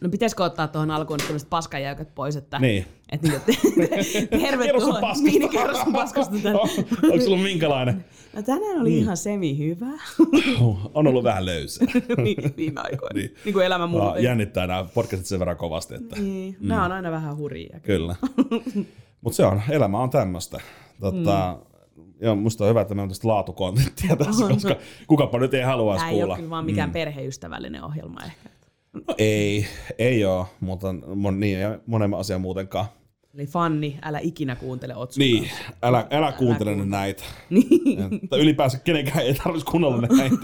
No pitäisikö ottaa tuohon alkuun tämmöiset paskajäykät pois, että... Niin. Että niinku, tervetuloa. Kerro sun. Niin, niin, kerro sun paskasta tänne. On- Onko sulla minkälainen? No tänään oli ihan semi hyvä On ollut vähän löysä. viime aikoina. Niin. Niin. niin kuin elämä muuten. jännittää nämä podcastit sen verran kovasti, että Niin. Nämä on aina vähän hurjia. kyllä. Mutta se on, elämä on tämmöistä. Tota, Mm. Joo, musta on hyvä, että meillä on tästä laatukontenttia tässä, koska kukapa nyt ei haluaisi Tämä ei kuulla. ole kyllä vaan mikään mm. perheystävällinen ohjelma ehkä. Ei, ei ole, mutta mon, niin ei monen asian muutenkaan. Eli Fanni, älä ikinä kuuntele Otsun Niin, älä, älä kuuntele kuuntele. näitä. Niin. Tai ylipäänsä kenenkään ei tarvitsisi kuunnella näitä.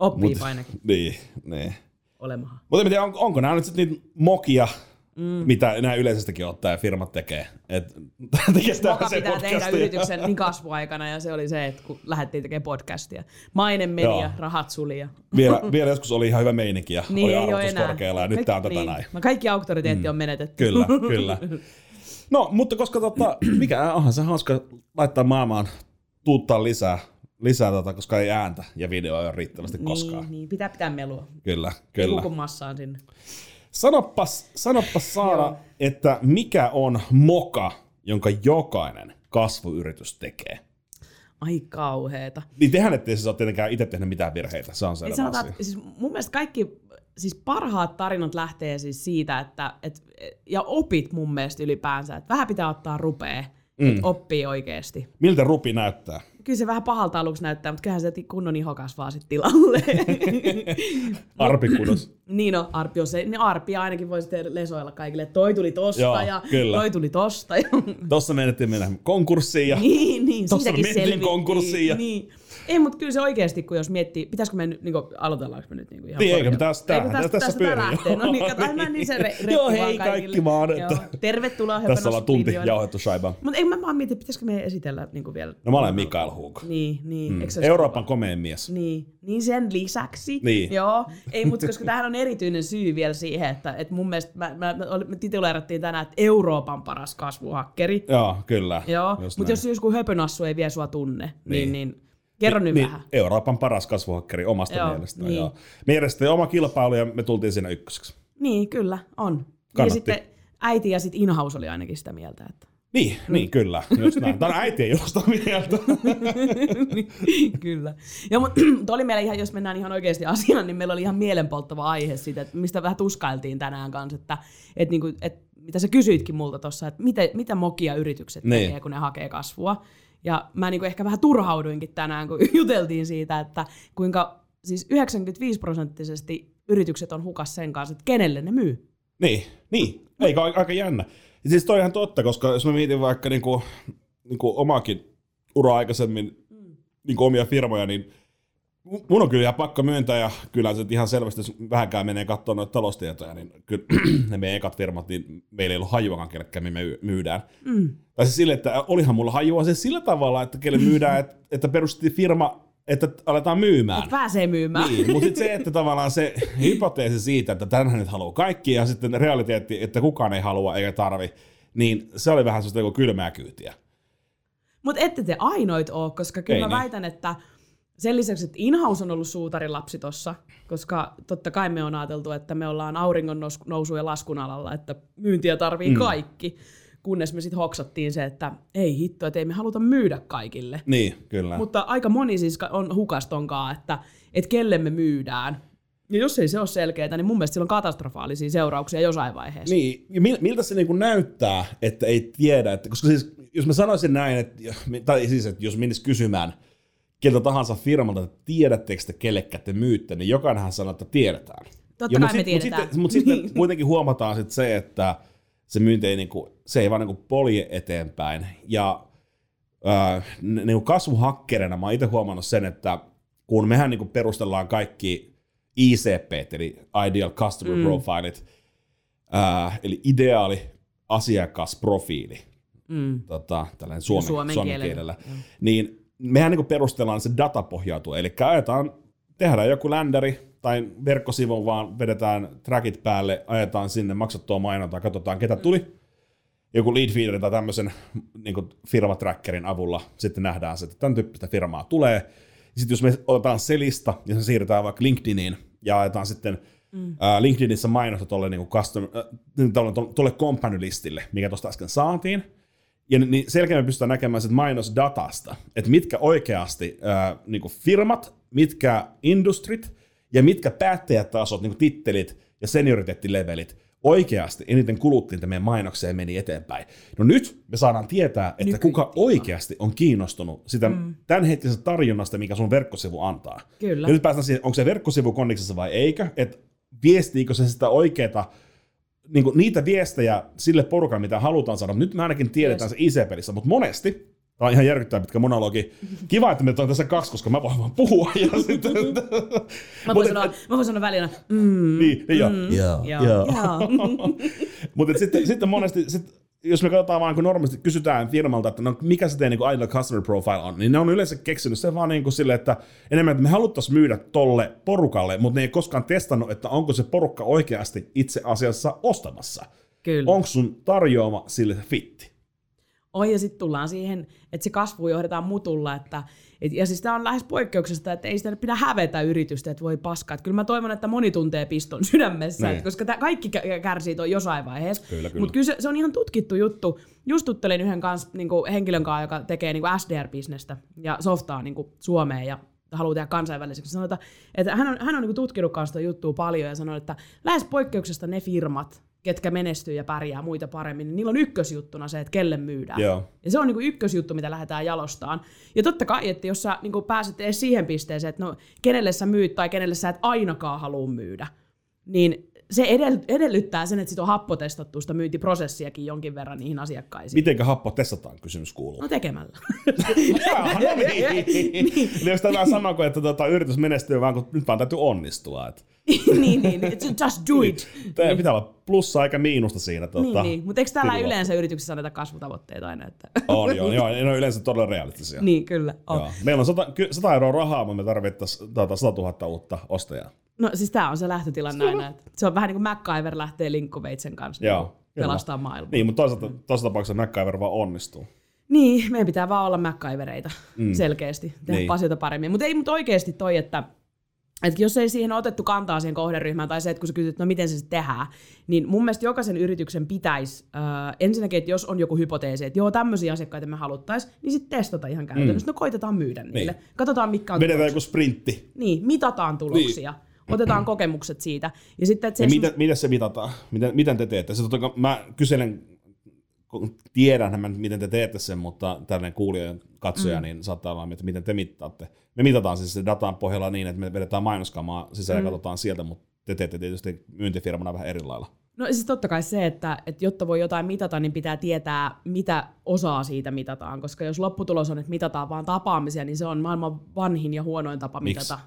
Oppii Mut- ainakin niin, niin. olemahan. Mutta en tiedä, on, onko nämä nyt sitten niitä mokia, mm. mitä nämä yleisestikin ottaa ja firmat tekee. Et, tekee sitä Moka se pitää tehdä podcastia. yrityksen niin kasvuaikana ja se oli se, että kun lähdettiin tekemään podcastia. Maine meni Joo. ja rahat suli. Ja... Vielä, vielä joskus oli ihan hyvä meininki ja Niin oli arvostus enää. korkealla ja nyt tämä on tätä niin. näin. Kaikki auktoriteetti on menetetty. Kyllä, kyllä. No, mutta koska tota, mikä onhan se hauska laittaa maailmaan tuuttaa lisää, lisää tota, koska ei ääntä ja videoa ei ole riittävästi koskaan. Niin, niin, pitää pitää melua. Kyllä, Kyllä. kyllä. Kun massaan sinne. Sanoppas, sanoppas Saara, että mikä on moka, jonka jokainen kasvuyritys tekee? Ai kauheeta. Niin tehän ettei siis ole tietenkään itse tehnyt mitään virheitä, se on selvä sanotaan, asia. että siis mun mielestä kaikki siis parhaat tarinat lähtee siis siitä, että et, ja opit mun mielestä ylipäänsä, että vähän pitää ottaa rupee, mm. että oppii oikeasti. Miltä rupi näyttää? Kyllä se vähän pahalta aluksi näyttää, mutta kyllähän se kunnon iho kasvaa sitten tilalle. Arpikudos. niin no, Arpi on se, niin Arpi ainakin voi sitten lesoilla kaikille, että toi tuli tosta Joo, ja kyllä. toi tuli tosta. Ja, Tossa menettiin mennä konkurssiin ja niin, niin, Tossa mentiin konkurssiin ja- Niin. Ei, mutta kyllä se oikeasti, kun jos miettii, pitäisikö me nyt, niin kuin, aloitellaanko me nyt niin kuin ihan Niin, eikö me taas tää- tässä tästä pyörii. lähtee? No niin, kato, mä niin se re, Joo, hei kaikille. kaikki vaan, että-. Tervetuloa tässä ollaan tunti jauhettu shaibaa. Mutta ei mä vaan mietin, pitäisikö me esitellä niin kuin vielä. No mä olen Mikael Hugo. Niin, niin. Mm. Euroopan komein mies. niin, niin sen lisäksi. Niin. Joo, ei, mutta koska tähän on erityinen syy vielä siihen, että, että mun mielestä mä, mä, me tituleerattiin tänään, että Euroopan paras kasvuhakkeri. Joo, kyllä. Joo, mutta jos joku höpönassu ei vielä sua tunne, niin, Niin. Niin, niin kerro nyt niin, vähän. Euroopan paras kasvuhakkeri omasta Joo, mielestään. niin. Me järjestettiin oma kilpailu ja me tultiin siinä ykköseksi. Niin, kyllä, on. Ja Kannatti. sitten äiti ja sitten Inhaus oli ainakin sitä mieltä, että Niin, niin kyllä. Just näin. Tämä äiti ei ole sitä mieltä. Kyllä. Ja, mutta oli meillä ihan, jos mennään ihan oikeasti asiaan, niin meillä oli ihan mielenpolttava aihe siitä, että mistä vähän tuskailtiin tänään kanssa, että, että, niin kuin, että mitä sä kysyitkin multa tuossa, että mitä, mitä mokia yritykset Niin. tekee, kun ne hakee kasvua. Ja mä niin kuin ehkä vähän turhauduinkin tänään, kun juteltiin siitä, että kuinka siis 95 prosenttisesti yritykset on hukas sen kanssa, että kenelle ne myy. niin, niin. Eikö aika, aika jännä. Ja siis toi ihan totta, koska jos mä mietin vaikka niinku, niinku omaakin ura aikaisemmin niinku omia firmoja, niin mun on kyllä pakko myöntää, ja kyllä se ihan selvästi, jos vähänkään menee katsomaan noita taloustietoja, niin kyllä ne meidän ekat firmat, niin meillä ei ollut hajuakaan, kellekään me myy- myydään. Mm. Tai siis sille, että olihan mulla hajua se sillä tavalla, että kelle myydään, että, että perustettiin firma, että aletaan myymään. Et pääsee myymään. Niin, mutta sitten se, että tavallaan se hypoteesi siitä, että tänhän nyt haluaa kaikki, ja sitten realiteetti, että kukaan ei halua eikä tarvi, niin se oli vähän sellaista kylmää kyytiä. Mutta ette te ainoit ole, koska kyllä Ei mä niin. väitän, että sen lisäksi, että Inhouse on ollut suutarilapsi tossa, koska totta kai me on ajateltu, että me ollaan auringon nous- nousu- ja laskun alalla, että myyntiä tarvii mm. kaikki, kunnes me sitten hoksattiin se, että ei hitto, että ei me haluta myydä kaikille. Niin, kyllä. Mutta aika moni siis on hukastonkaan, että, että kelle me myydään. Ja jos ei se ole selkeää, niin mun mielestä sillä on katastrofaalisia seurauksia jossain vaiheessa. Niin, ja mil- miltä se niinku näyttää, että ei tiedä, että, koska siis, jos mä sanoisin näin, että, tai siis, että jos menis kysymään keltä tahansa firmalta, että tiedättekö te kellekään te myytte, niin jokainenhan sanoo, että tiedetään. Totta Ja kai mut me sit- tiedetään. sitten, mut sitten kuitenkin huomataan sit se, että se myynti ei, niinku, se ei vaan niinku polje eteenpäin. Ja äh, niinku kasvuhakkerina mä oon itse huomannut sen, että kun mehän niinku perustellaan kaikki ICP, eli Ideal Customer mm. Profilit, äh, eli ideaali asiakasprofiili, Mm. tota, tällainen suomen, Suomen suomen kielellä, kielellä, joo. niin mehän niin perustellaan se data pohjautuu, eli ajetaan, tehdään joku ländäri tai verkkosivun vaan vedetään trackit päälle, ajetaan sinne, maksattua mainontaa, katsotaan ketä tuli, joku lead feeder tai tämmöisen niin firmatrackerin avulla sitten nähdään se, että tämän tyyppistä firmaa tulee. Sitten jos me otetaan se lista ja se siirretään vaikka LinkedIniin ja ajetaan sitten mm. LinkedInissä mainosta tuolle niin custom, tuolle, tuolle company-listille, mikä tuosta äsken saatiin. Ja niin selkeästi me pystytään näkemään sit mainosdatasta, että mitkä oikeasti äh, niin firmat, mitkä industrit ja mitkä päättäjätasot, niin tittelit ja senioriteettilevelit oikeasti eniten kuluttiin meidän mainokseen ja meni eteenpäin. No nyt me saadaan tietää, että Nyky- kuka oikeasti on kiinnostunut sitä mm. tämänhetkisestä tarjonnasta, mikä sun verkkosivu antaa. Kyllä. Ja nyt päästään siihen, onko se verkkosivu kondiksessa vai eikö, että viestiikö se sitä oikeaa niin niitä viestejä sille porukalle, mitä halutaan saada. Nyt me ainakin tiedetään se IC-pelissä, mutta monesti Tämä on ihan järkyttävä pitkä monologi. Kiva, että me on tässä kaksi, koska mä voin vaan puhua. Ja sitten... mä, voin sanoa, mä voin sanoa välillä, mm, niin, niin joo. Mm, joo. joo. joo. Mutta sitten, sitten monesti, sit, jos me katsotaan vaan, kun normaalisti kysytään firmalta, että no, mikä se teidän niin ideal customer profile on, niin ne on yleensä keksinyt se vaan niin kuin sille, että enemmän, että me haluttaisiin myydä tolle porukalle, mutta ne ei koskaan testannut, että onko se porukka oikeasti itse asiassa ostamassa. Kyllä. Onko sun tarjoama sille fitti? Oi, ja sitten tullaan siihen, että se kasvu johdetaan mutulla, että et, ja siis tämä on lähes poikkeuksesta, että ei sitä pidä hävetä yritystä, että voi paskaa. Et kyllä mä toivon, että moni tuntee piston sydämessä, niin. et, koska tää kaikki kärsii tuon jossain vaiheessa. Mutta kyllä se, se, on ihan tutkittu juttu. Just tuttelin yhden kans, niinku, henkilön kanssa, joka tekee niinku SDR-bisnestä ja softaa niinku, Suomeen ja haluaa tehdä kansainväliseksi. Sanoi, että, että hän on, hän on niinku tutkinut kanssa juttua paljon ja sanoi, että lähes poikkeuksesta ne firmat, ketkä menestyy ja pärjää muita paremmin, niin niillä on ykkösjuttuna se, että kelle myydään. Joo. Ja se on niin ykkösjuttu, mitä lähdetään jalostaan. Ja totta kai, että jos sä niin pääset edes siihen pisteeseen, että no, kenelle sä myyt tai kenelle sä et ainakaan halua myydä, niin se edellyttää sen, että sit on happotestattu sitä myyntiprosessiakin jonkin verran niihin asiakkaisiin. Mitenkä happo testataan, kysymys kuuluu. No tekemällä. Jaa, no niin. niin. Jos tämä sama kuin, että tota, yritys menestyy, vaan kun nyt vaan täytyy onnistua. Että. niin, niin, just do it. Tämä pitää olla plussa eikä miinusta siinä. Tuota, niin, niin. mutta eikö täällä yleensä yrityksessä anneta kasvutavoitteita aina? Että... on, joo, joo, ne on yleensä todella realistisia. niin, kyllä. On. Joo. Meillä on 100, 100 euroa rahaa, mutta me tarvittaisiin 100 000 uutta ostajaa. No siis tämä on se lähtötilanne aina. Että se on vähän niin kuin MacGyver lähtee linkkuveitsen kanssa Joo, niin pelastaa maailmaa. Niin, mutta toisaalta tuossa tapauksessa MacGyver vaan onnistuu. Niin, meidän pitää vaan olla MacGyvereita mm. selkeästi, tehdä niin. asioita paremmin. Mutta ei mutta oikeasti toi, että että jos ei siihen otettu kantaa siihen kohderyhmään, tai se, että kun sä kysyt, että no miten se sitten tehdään, niin mun mielestä jokaisen yrityksen pitäisi, äh, ensinnäkin, että jos on joku hypoteesi, että joo, tämmöisiä asiakkaita me haluttaisiin, niin sitten testata ihan käytännössä. Mm. No koitetaan myydä niille. Niin. Katsotaan, mikä on Vedetään joku sprintti. Niin, mitataan tuloksia. Niin otetaan kokemukset siitä. Ja, sitten, että se ja sun... miten, miten se mitataan? Miten, miten te teette? Se, totta, mä kyselen, tiedän, miten te teette sen, mutta tällainen kuulijoiden katsoja, mm. niin saattaa olla, että miten te mittaatte. Me mitataan siis se datan pohjalla niin, että me vedetään mainoskamaa sisään mm. ja katsotaan sieltä, mutta te teette tietysti myyntifirmana vähän eri lailla. No siis totta kai se, että, että jotta voi jotain mitata, niin pitää tietää, mitä osaa siitä mitataan, koska jos lopputulos on, että mitataan vaan tapaamisia, niin se on maailman vanhin ja huonoin tapa Miks? mitata.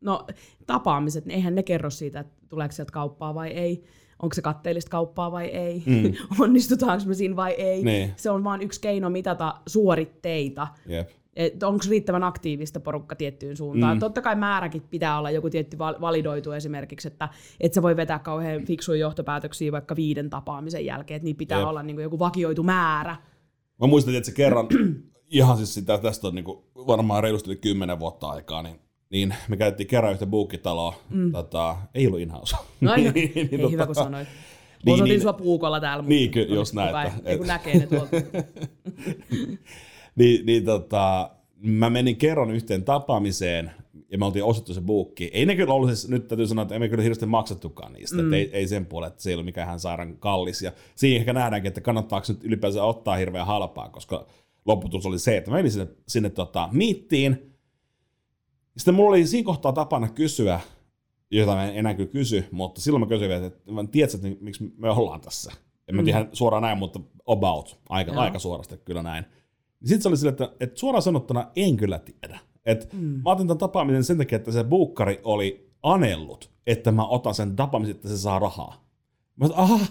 No tapaamiset, niin eihän ne kerro siitä, että tuleeko sieltä kauppaa vai ei onko se katteellista kauppaa vai ei, mm. onnistutaanko me siinä vai ei. Niin. Se on vain yksi keino mitata suoritteita. Yep. onko riittävän aktiivista porukka tiettyyn suuntaan. Mm. Totta kai määräkin pitää olla joku tietty validoitu esimerkiksi, että et sä voi vetää kauhean fiksuja johtopäätöksiä vaikka viiden tapaamisen jälkeen, että niin pitää yep. olla niin joku vakioitu määrä. Mä muistan, että se kerran, ihan siis sitä, tästä on niin varmaan reilusti kymmenen vuotta aikaa, niin niin me käytettiin kerran yhtä buukkitaloa, mm. tota, ei ollut in-house. No, niin, niin, ei tota, hyvä kun sanoit. Niin, Osoitin niin, sua puukolla täällä. Niin, ky, jos näin. Että, et, kun näkee ne tuolta. niin, niin tota, mä menin kerran yhteen tapaamiseen, ja me oltiin ostettu se buukki. Ei ne kyllä ollut, siis, nyt täytyy sanoa, että emme kyllä hirveästi maksettukaan niistä. Mm. ei, ei sen puolelle, että se ei ollut mikään sairaan kallis. Ja siinä ehkä nähdäänkin, että kannattaako nyt ylipäänsä ottaa hirveän halpaa, koska lopputus oli se, että mä menin sinne, sinne tota, miittiin, sitten mulla oli siinä kohtaa tapana kysyä, jota mä en enää kyllä kysy, mutta silloin mä kysyin, että mä tiedätkö, että miksi me ollaan tässä. En mä mm. tiedä suoraan näin, mutta about, aika, aika suorasti kyllä näin. Sitten se oli sille, että, että suoraan sanottuna en kyllä tiedä. Et mm. Mä otin tämän tapaamisen sen takia, että se buukkari oli anellut, että mä otan sen tapaamisen, että se saa rahaa. Mä sanoin, aha,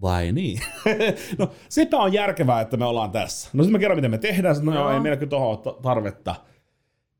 vai niin? no sepä on järkevää, että me ollaan tässä. No sitten mä kerron, miten me tehdään. Sitten, no joo, ei meillä kyllä tuohon tarvetta.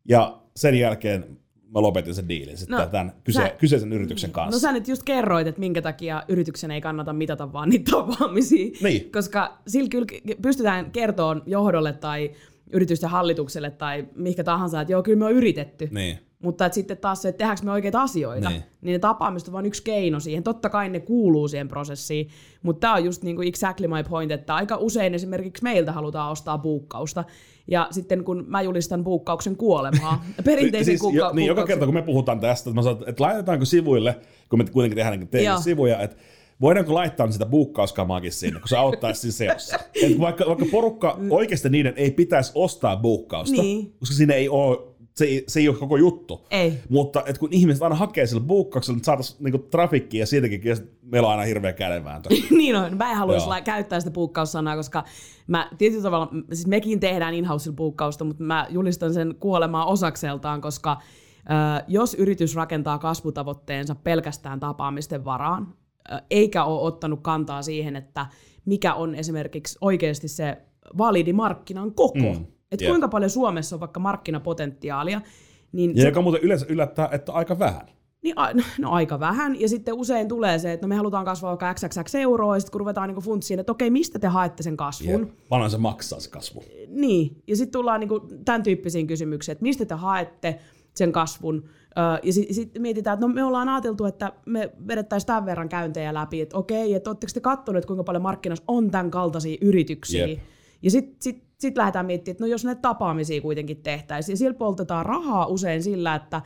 Ja sen jälkeen mä lopetin sen diilin sitten no, tämän kyse- sä, kyseisen yrityksen kanssa. No sä nyt just kerroit, että minkä takia yrityksen ei kannata mitata vaan niitä tapaamisia. Niin. Koska sillä kyllä pystytään kertoon johdolle tai yritysten hallitukselle tai mihinkä tahansa, että joo, kyllä me on yritetty. Niin. Mutta että sitten taas se, että tehdäänkö me oikeita asioita, niin. niin ne tapaamiset on vain yksi keino siihen. Totta kai ne kuuluu siihen prosessiin, mutta tämä on just niin kuin exactly my point, että aika usein esimerkiksi meiltä halutaan ostaa buukkausta, ja sitten kun mä julistan buukkauksen kuolemaa, perinteisen siis, kuukka- jo, Niin, joka kerta kun me puhutaan tästä, että, mä sanon, että laitetaanko sivuille, kun me kuitenkin tehdään niin sivuja, että voidaanko laittaa sitä buukkauskamaakin sinne, kun se auttaisi siinä seossa. Et vaikka, vaikka porukka oikeasti niiden ei pitäisi ostaa buukkausta, niin. koska siinä ei ole se ei, se ei ole koko juttu. Ei. Mutta et kun ihmiset aina hakee sillä buukkauksella, että saataisiin niinku trafikkiä ja siitäkin meillä on aina hirveä kädenvääntö. niin on. Mä en haluaisi käyttää sitä buukkaussanaa, koska mä tietyllä tavalla, siis mekin tehdään in buukkausta, mutta mä julistan sen kuolemaa osakseltaan, koska äh, jos yritys rakentaa kasvutavoitteensa pelkästään tapaamisten varaan, äh, eikä ole ottanut kantaa siihen, että mikä on esimerkiksi oikeasti se validi markkinan koko, mm että yeah. kuinka paljon Suomessa on vaikka markkinapotentiaalia. Niin ja se, joka muuten yleensä yllättää, että aika vähän. Niin, no, no aika vähän, ja sitten usein tulee se, että no me halutaan kasvaa vaikka XXX euroa, ja sitten kun ruvetaan niin funtsiin, että okei, mistä te haette sen kasvun? Yep. Paljon se maksaa se kasvu. Niin, ja sitten tullaan niin kuin tämän tyyppisiin kysymyksiin, että mistä te haette sen kasvun, ja sitten sit mietitään, että no me ollaan ajateltu, että me vedettäisiin tämän verran käyntejä läpi, että okei, että oletteko te katsoneet, kuinka paljon markkinassa on tämän kaltaisia yrityksiä, yep. ja sitten sit sitten lähdetään miettimään, että no jos näitä tapaamisia kuitenkin tehtäisiin, ja siellä poltetaan rahaa usein sillä, että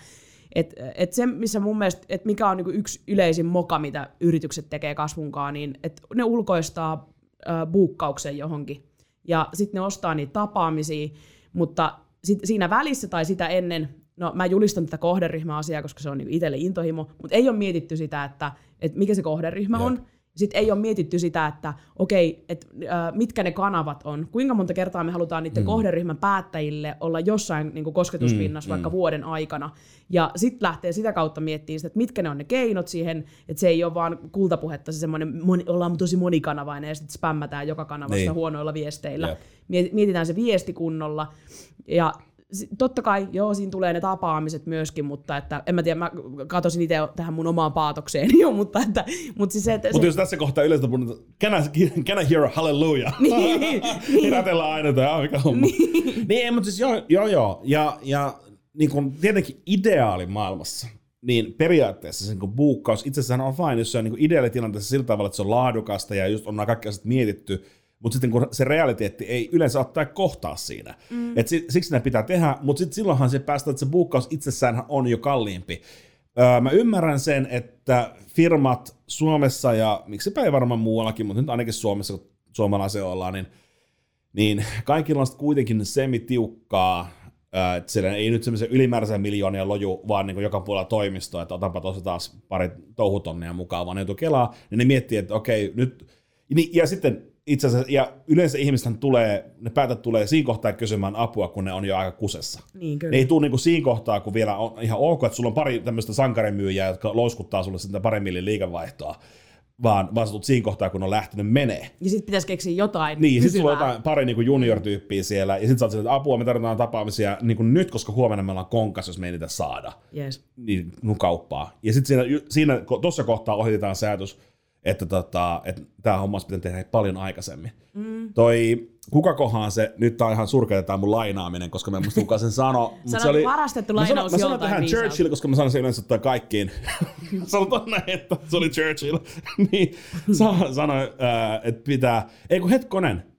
et, et se, missä mun mielestä, et mikä on niinku yksi yleisin moka, mitä yritykset tekee kasvunkaan, niin että ne ulkoistaa äh, buukkauksen johonkin, ja sitten ne ostaa niitä tapaamisia, mutta sit siinä välissä tai sitä ennen, no mä julistan tätä kohderyhmäasiaa, koska se on niinku itselle intohimo, mutta ei ole mietitty sitä, että, että mikä se kohderyhmä Jep. on, sitten ei ole mietitty sitä, että okei, et, äh, mitkä ne kanavat on, kuinka monta kertaa me halutaan niiden mm. kohderyhmän päättäjille olla jossain niin kuin kosketuspinnassa mm, vaikka mm. vuoden aikana. Ja sitten lähtee sitä kautta miettimään sitä, että mitkä ne on ne keinot siihen, että se ei ole vaan kultapuhetta, se semmoinen, moni, ollaan tosi monikanavainen ja sitten spämmätään joka kanavassa niin. huonoilla viesteillä. Yep. Mietitään se viesti kunnolla. Ja totta kai, joo, siinä tulee ne tapaamiset myöskin, mutta että, en mä tiedä, mä katosin itse tähän mun omaan paatokseeni jo, mutta että, mutta siis se, että... Mutta jos tässä kohtaa yleensä puhutaan, can I, can I hear a hallelujah? niin, niin. Aina, että mikä homma. Niin, niin mutta siis joo, joo, joo. Ja, ja niin kuin tietenkin ideaali maailmassa, niin periaatteessa sen kun buukkaus itsessään on fine, jos se on niin ideaalitilanteessa sillä tavalla, että se on laadukasta ja just on nämä kaikki asiat mietitty, mutta sitten kun se realiteetti ei yleensä ottaa kohtaa siinä. Mm. Et siksi ne pitää tehdä, mutta sitten silloinhan se päästä, että se buukkaus itsessään on jo kalliimpi. Öö, mä ymmärrän sen, että firmat Suomessa ja miksipä ei varmaan muuallakin, mutta nyt ainakin Suomessa, kun suomalaisia ollaan, niin, niin kaikilla on kuitenkin semitiukkaa, että siellä ei nyt semmoisen ylimääräisiä miljoonia loju, vaan niin joka puolella toimistoa, että otanpa tuossa taas pari touhutonnia mukaan, vaan ne joutuu kelaa, niin ne miettii, että okei, nyt, niin, ja sitten itse asiassa, ja yleensä ihmisten tulee, ne päätät tulee siinä kohtaa kysymään apua, kun ne on jo aika kusessa. Niin, kyllä. Ne ei tule niinku siinä kohtaa, kun vielä on ihan ok, että sulla on pari tämmöistä sankarimyyjää, jotka louskuttaa sulle sitä pari millin liikevaihtoa, vaan, vaan sä tulet siinä kohtaa, kun on lähtenyt menee. Ja sitten pitäisi keksiä jotain Niin, sitten sulla on jotain, pari niin junior-tyyppiä siellä, ja sitten sä oot että apua, me tarvitaan tapaamisia niin kuin nyt, koska huomenna meillä on konkas, jos me ei niitä saada. Yes. Niin, no kauppaa. Ja sitten siinä, siinä tuossa kohtaa ohitetaan säätös, että, tota, että tämä homma olisi pitänyt tehdä paljon aikaisemmin. Mm. Toi, kuka kohaan se, nyt tämä on ihan surkeaa tämä mun lainaaminen, koska mä en muista kuka sen sano. se oli varastettu lainaus Mä sanon tähän Churchill, koska mä sanon sen yleensä toi kaikkiin. Sanotaan näin, että se oli Churchill. niin sanoi, äh, että pitää, ei kun hetkonen,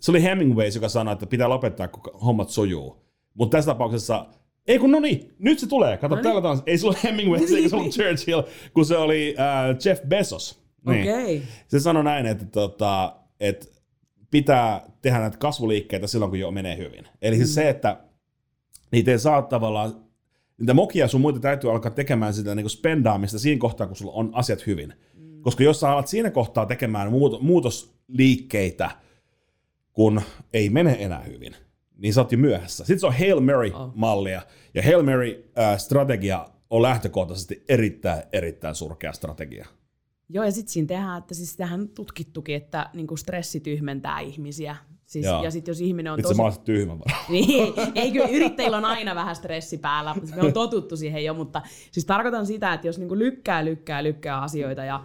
se oli Hemingway, joka sanoi, että pitää lopettaa, kun hommat sujuu. Mutta tässä tapauksessa ei kun no niin, nyt se tulee. Kato, no täällä taas. Ei se ole Hemingway, eikä se ollut Churchill, kun se oli uh, Jeff Bezos. Niin. Okay. Se sanoi näin, että, tota, että pitää tehdä näitä kasvuliikkeitä silloin, kun jo menee hyvin. Eli siis mm. se, että niitä ei saa tavallaan, niitä mokia sun muita täytyy alkaa tekemään sitä niin spendaamista siinä kohtaa, kun sulla on asiat hyvin. Mm. Koska jos sä alat siinä kohtaa tekemään muutosliikkeitä, kun ei mene enää hyvin, niin sä oot jo myöhässä. Sitten se on Hail Mary-mallia, ja Hail Mary-strategia on lähtökohtaisesti erittäin, erittäin surkea strategia. Joo, ja sitten siinä tehdään, että siis tähän tutkittukin, että niinku stressi tyhmentää ihmisiä. Siis, ja sitten jos ihminen on Itse tosi... mä tyhmä niin, ei, kyllä yrittäjillä on aina vähän stressi päällä, me on totuttu siihen jo, mutta siis tarkoitan sitä, että jos niinku lykkää, lykkää, lykkää asioita ja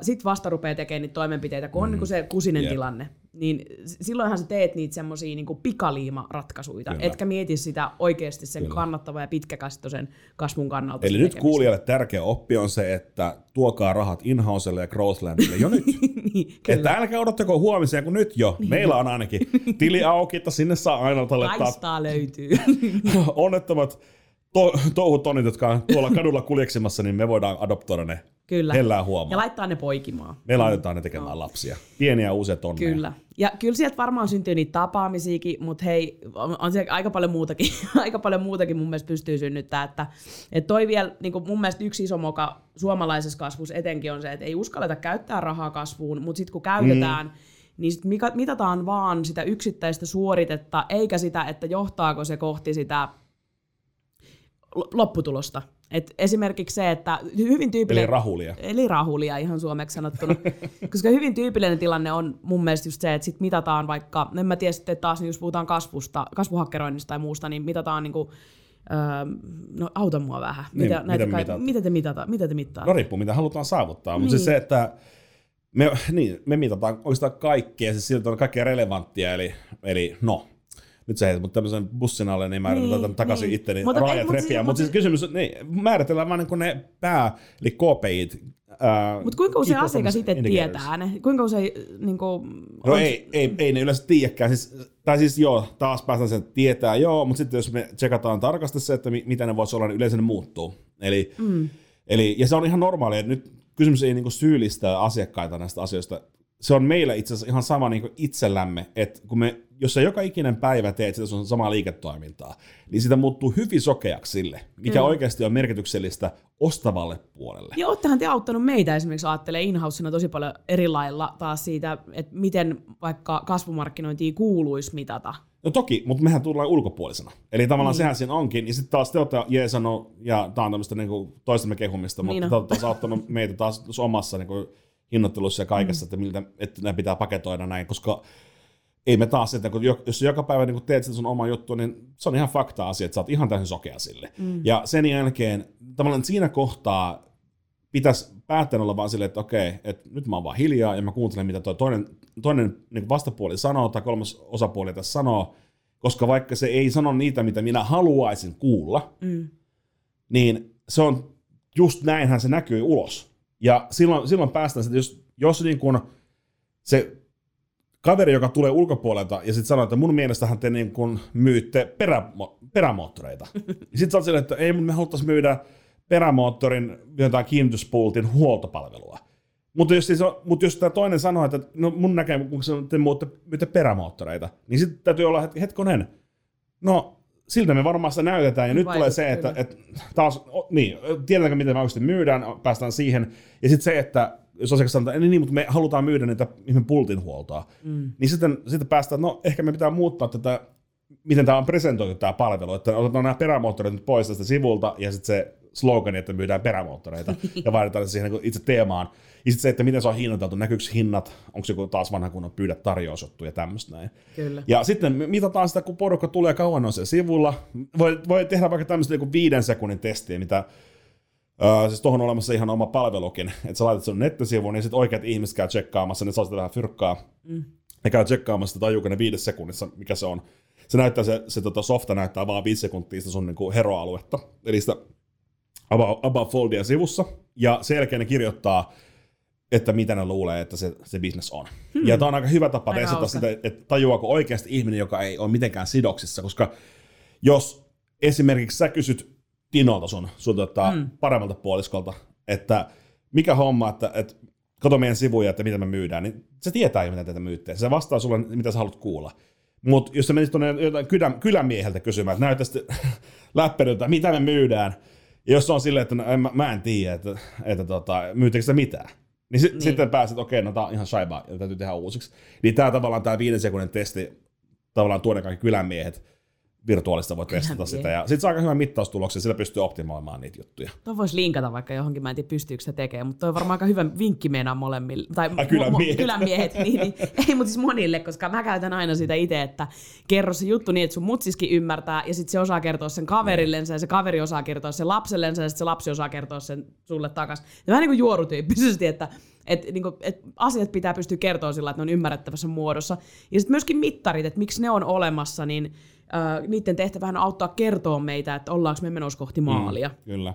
sitten vasta rupeaa tekemään niitä toimenpiteitä, kun on mm. niin se kusinen yep. tilanne. Niin silloinhan sä teet niitä semmoisia niin pikaliimaratkaisuja, Kyllä. etkä mieti sitä oikeasti sen Kyllä. kannattava ja pitkäkäsitoisen kasvun kannalta. Eli nyt kuulijalle tärkeä oppi on se, että tuokaa rahat Inhouselle ja Growthlandille jo nyt. niin, että älkää odottako huomiseen, kun nyt jo. Niin. Meillä on ainakin tili auki, että sinne saa aina laittaa. löytyy. onnettomat to, touhutonit, jotka on tuolla kadulla kuljeksimassa, niin me voidaan adoptoida ne Kyllä. hellää huomaa. Ja laittaa ne poikimaan. Me laitetaan ne tekemään no. lapsia. Pieniä uusia tonneja. Kyllä. Ja kyllä sieltä varmaan syntyy niitä tapaamisiakin, mutta hei, on, on se aika paljon muutakin, aika paljon muutakin mun mielestä pystyy synnyttämään. Että, että toi vielä, niin mun mielestä yksi iso moka suomalaisessa kasvussa etenkin on se, että ei uskalleta käyttää rahaa kasvuun, mutta sitten kun käytetään, mm niin sit mitataan vaan sitä yksittäistä suoritetta, eikä sitä, että johtaako se kohti sitä lopputulosta. Et esimerkiksi se, että hyvin tyypillinen... Eli rahulia. Eli rahulia ihan suomeksi sanottuna. Koska hyvin tyypillinen tilanne on mun mielestä just se, että sit mitataan vaikka, en mä tiedä sitten taas, niin jos puhutaan kasvusta, kasvuhakkeroinnista tai muusta, niin mitataan niinku, öö, no auta mua vähän. Niin, mitä, näitä kai, mitä te mitata, mitä te mittaa? No riippuu, mitä halutaan saavuttaa. Niin. Mutta siis se, että me, niin, me mitataan oikeastaan kaikkea, siis siltä on kaikkea relevanttia, eli, eli no, nyt sä heität mut tämmöisen bussin alle, niin mä niin, takaisin niin. itteni mutta raajat repiä. Siis, mutta siis kysymys, niin, määritellään vaan niin ne pää, eli KPIt, mutta kuinka usein asiakas itse tietää ne? Kuinka usein niin kuin, No on... ei, ei, ei ne yleensä tiedäkään. Siis, tai siis joo, taas päästään sen tietää, joo, mutta sitten jos me tsekataan tarkasti se, että mi- mitä ne voisi olla, niin yleensä ne muuttuu. Eli, mm. eli, ja se on ihan normaalia, että nyt kysymys ei niin syyllistä asiakkaita näistä asioista. Se on meillä itse asiassa ihan sama niin itsellämme, että kun me jos sä joka ikinen päivä teet sitä sun samaa liiketoimintaa, niin sitä muuttuu hyvin sokeaksi sille, mikä mm. oikeasti on merkityksellistä ostavalle puolelle. Ja oottehan te auttanut meitä esimerkiksi ajattelee inhausina tosi paljon eri lailla taas siitä, että miten vaikka kasvumarkkinointia kuuluisi mitata. No toki, mutta mehän tullaan ulkopuolisena. Eli tavallaan niin. sehän siinä onkin. Ja sitten taas te olette jeesannut, ja tämä on tämmöistä niinku toistemme kehumista, mutta niin te olette taas auttanut meitä taas omassa niinku hinnoittelussa ja kaikessa, mm. että, miltä, että nämä pitää paketoida näin, koska ei me taas, että kun jos joka päivä niin teet sitä sun oma juttu, niin se on ihan fakta asia, että sä oot ihan täysin sokea sille. Mm. Ja sen jälkeen tavallaan siinä kohtaa pitäisi päättäen olla vaan silleen, että okei, että nyt mä oon vaan hiljaa ja mä kuuntelen, mitä toi toinen, toinen niin vastapuoli sanoo tai kolmas osapuoli tässä sanoo, koska vaikka se ei sano niitä, mitä minä haluaisin kuulla, mm. niin se on just näinhän se näkyy ulos. Ja silloin, silloin päästään, että jos, jos niin kun se kaveri, joka tulee ulkopuolelta ja sitten sanoo, että mun mielestähän te niin kun myytte perä, perämoottoreita. sitten sä oot silleen, että ei, me haluttaisiin myydä perämoottorin jotain kiinnityspultin huoltopalvelua. Mutta jos, siis mut jos tämä toinen sanoo, että no mun näkemyksen te muutte, myytte perämoottoreita, niin sitten täytyy olla hetkonen. No, siltä me varmaan sitä näytetään, ja nyt tulee se, että, että taas, niin, tiedetäänkö miten me oikeasti myydään, päästään siihen, ja sitten se, että jos asiakas sanoo, että niin, niin, mutta me halutaan myydä niitä ihmisen pultin huoltoa, mm. niin sitten, sitten päästään, että no ehkä me pitää muuttaa tätä, miten tämä on presentoitu tämä palvelu, että otetaan nämä perämoottorit nyt pois tästä sivulta ja sitten se slogani, että myydään perämoottoreita ja vaihdetaan se siihen niin itse teemaan. Ja sitten se, että miten se on hinnoiteltu, näkyykö hinnat, onko se joku taas vanha kunnon pyydä tarjousottu ja tämmöistä näin. Kyllä. Ja sitten mitataan sitä, kun porukka tulee kauan on se sivulla. Voi, voi tehdä vaikka tämmöistä niin viiden sekunnin testiä, mitä Uh, siis tuohon on olemassa ihan oma palvelukin, että sä laitat sun nettisivuun, niin sitten oikeat ihmiset käy tsekkaamassa, ne saa sitä vähän fyrkkaa. Mm. Ne käy tsekkaamassa, tajuuko ne viides sekunnissa, mikä se on. Se näyttää, se, se tota softa näyttää vaan viisi sekuntia sitä sun niinku heroaluetta, eli sitä about, about foldia sivussa, ja sen jälkeen ne kirjoittaa, että mitä ne luulee, että se, se business on. Hmm. Ja tämä on aika hyvä tapa testata sitä, että tajuako oikeasti ihminen, joka ei ole mitenkään sidoksissa, koska jos esimerkiksi sä kysyt Tinolta sun, sun tota, mm. paremmalta puoliskolta, että mikä homma, että, että kato meidän sivuja, että mitä me myydään, niin se tietää jo, mitä tätä myytte. Se vastaa sulle, mitä sä haluat kuulla. Mutta jos sä menisit tuonne jotain kylän, kylämieheltä kysymään, että näytä sitten läppäriltä, mitä me myydään, jos on silleen, että no, en, mä, mä en tiedä, että, että tota, myytekö sitä mitään, niin, si- niin. sitten pääset, okei, no tää on ihan shaiba, ja täytyy tehdä uusiksi. Niin tämä tavallaan tämä viiden sekunnin testi, tavallaan tuonne kaikki kylämiehet, virtuaalista voit testata sitä. Ja sitten saa aika hyvän mittaustuloksen, sillä pystyy optimoimaan niitä juttuja. Tuo voisi linkata vaikka johonkin, mä en tiedä pystyykö se tekemään, mutta toi on varmaan aika hyvä vinkki meidän molemmille. Tai Ai, kylämiehet. Mo- kylämiehet niin, niin. Ei, mutta siis monille, koska mä käytän aina sitä itse, että kerro se juttu niin, että sun mutsiskin ymmärtää, ja sitten se osaa kertoa sen kaverillensa, ja se kaveri osaa kertoa sen lapsellensa, ja sitten se lapsi osaa kertoa sen sulle takaisin. Vähän niin kuin juorutyyppisesti, että Et, niin kuin, et asiat pitää pystyä kertoa sillä, että ne on ymmärrettävässä muodossa. Ja sitten myöskin mittarit, että miksi ne on olemassa, niin äh, niiden tehtävähän on auttaa kertoa meitä, että ollaanko me menossa kohti maalia. Mm, kyllä.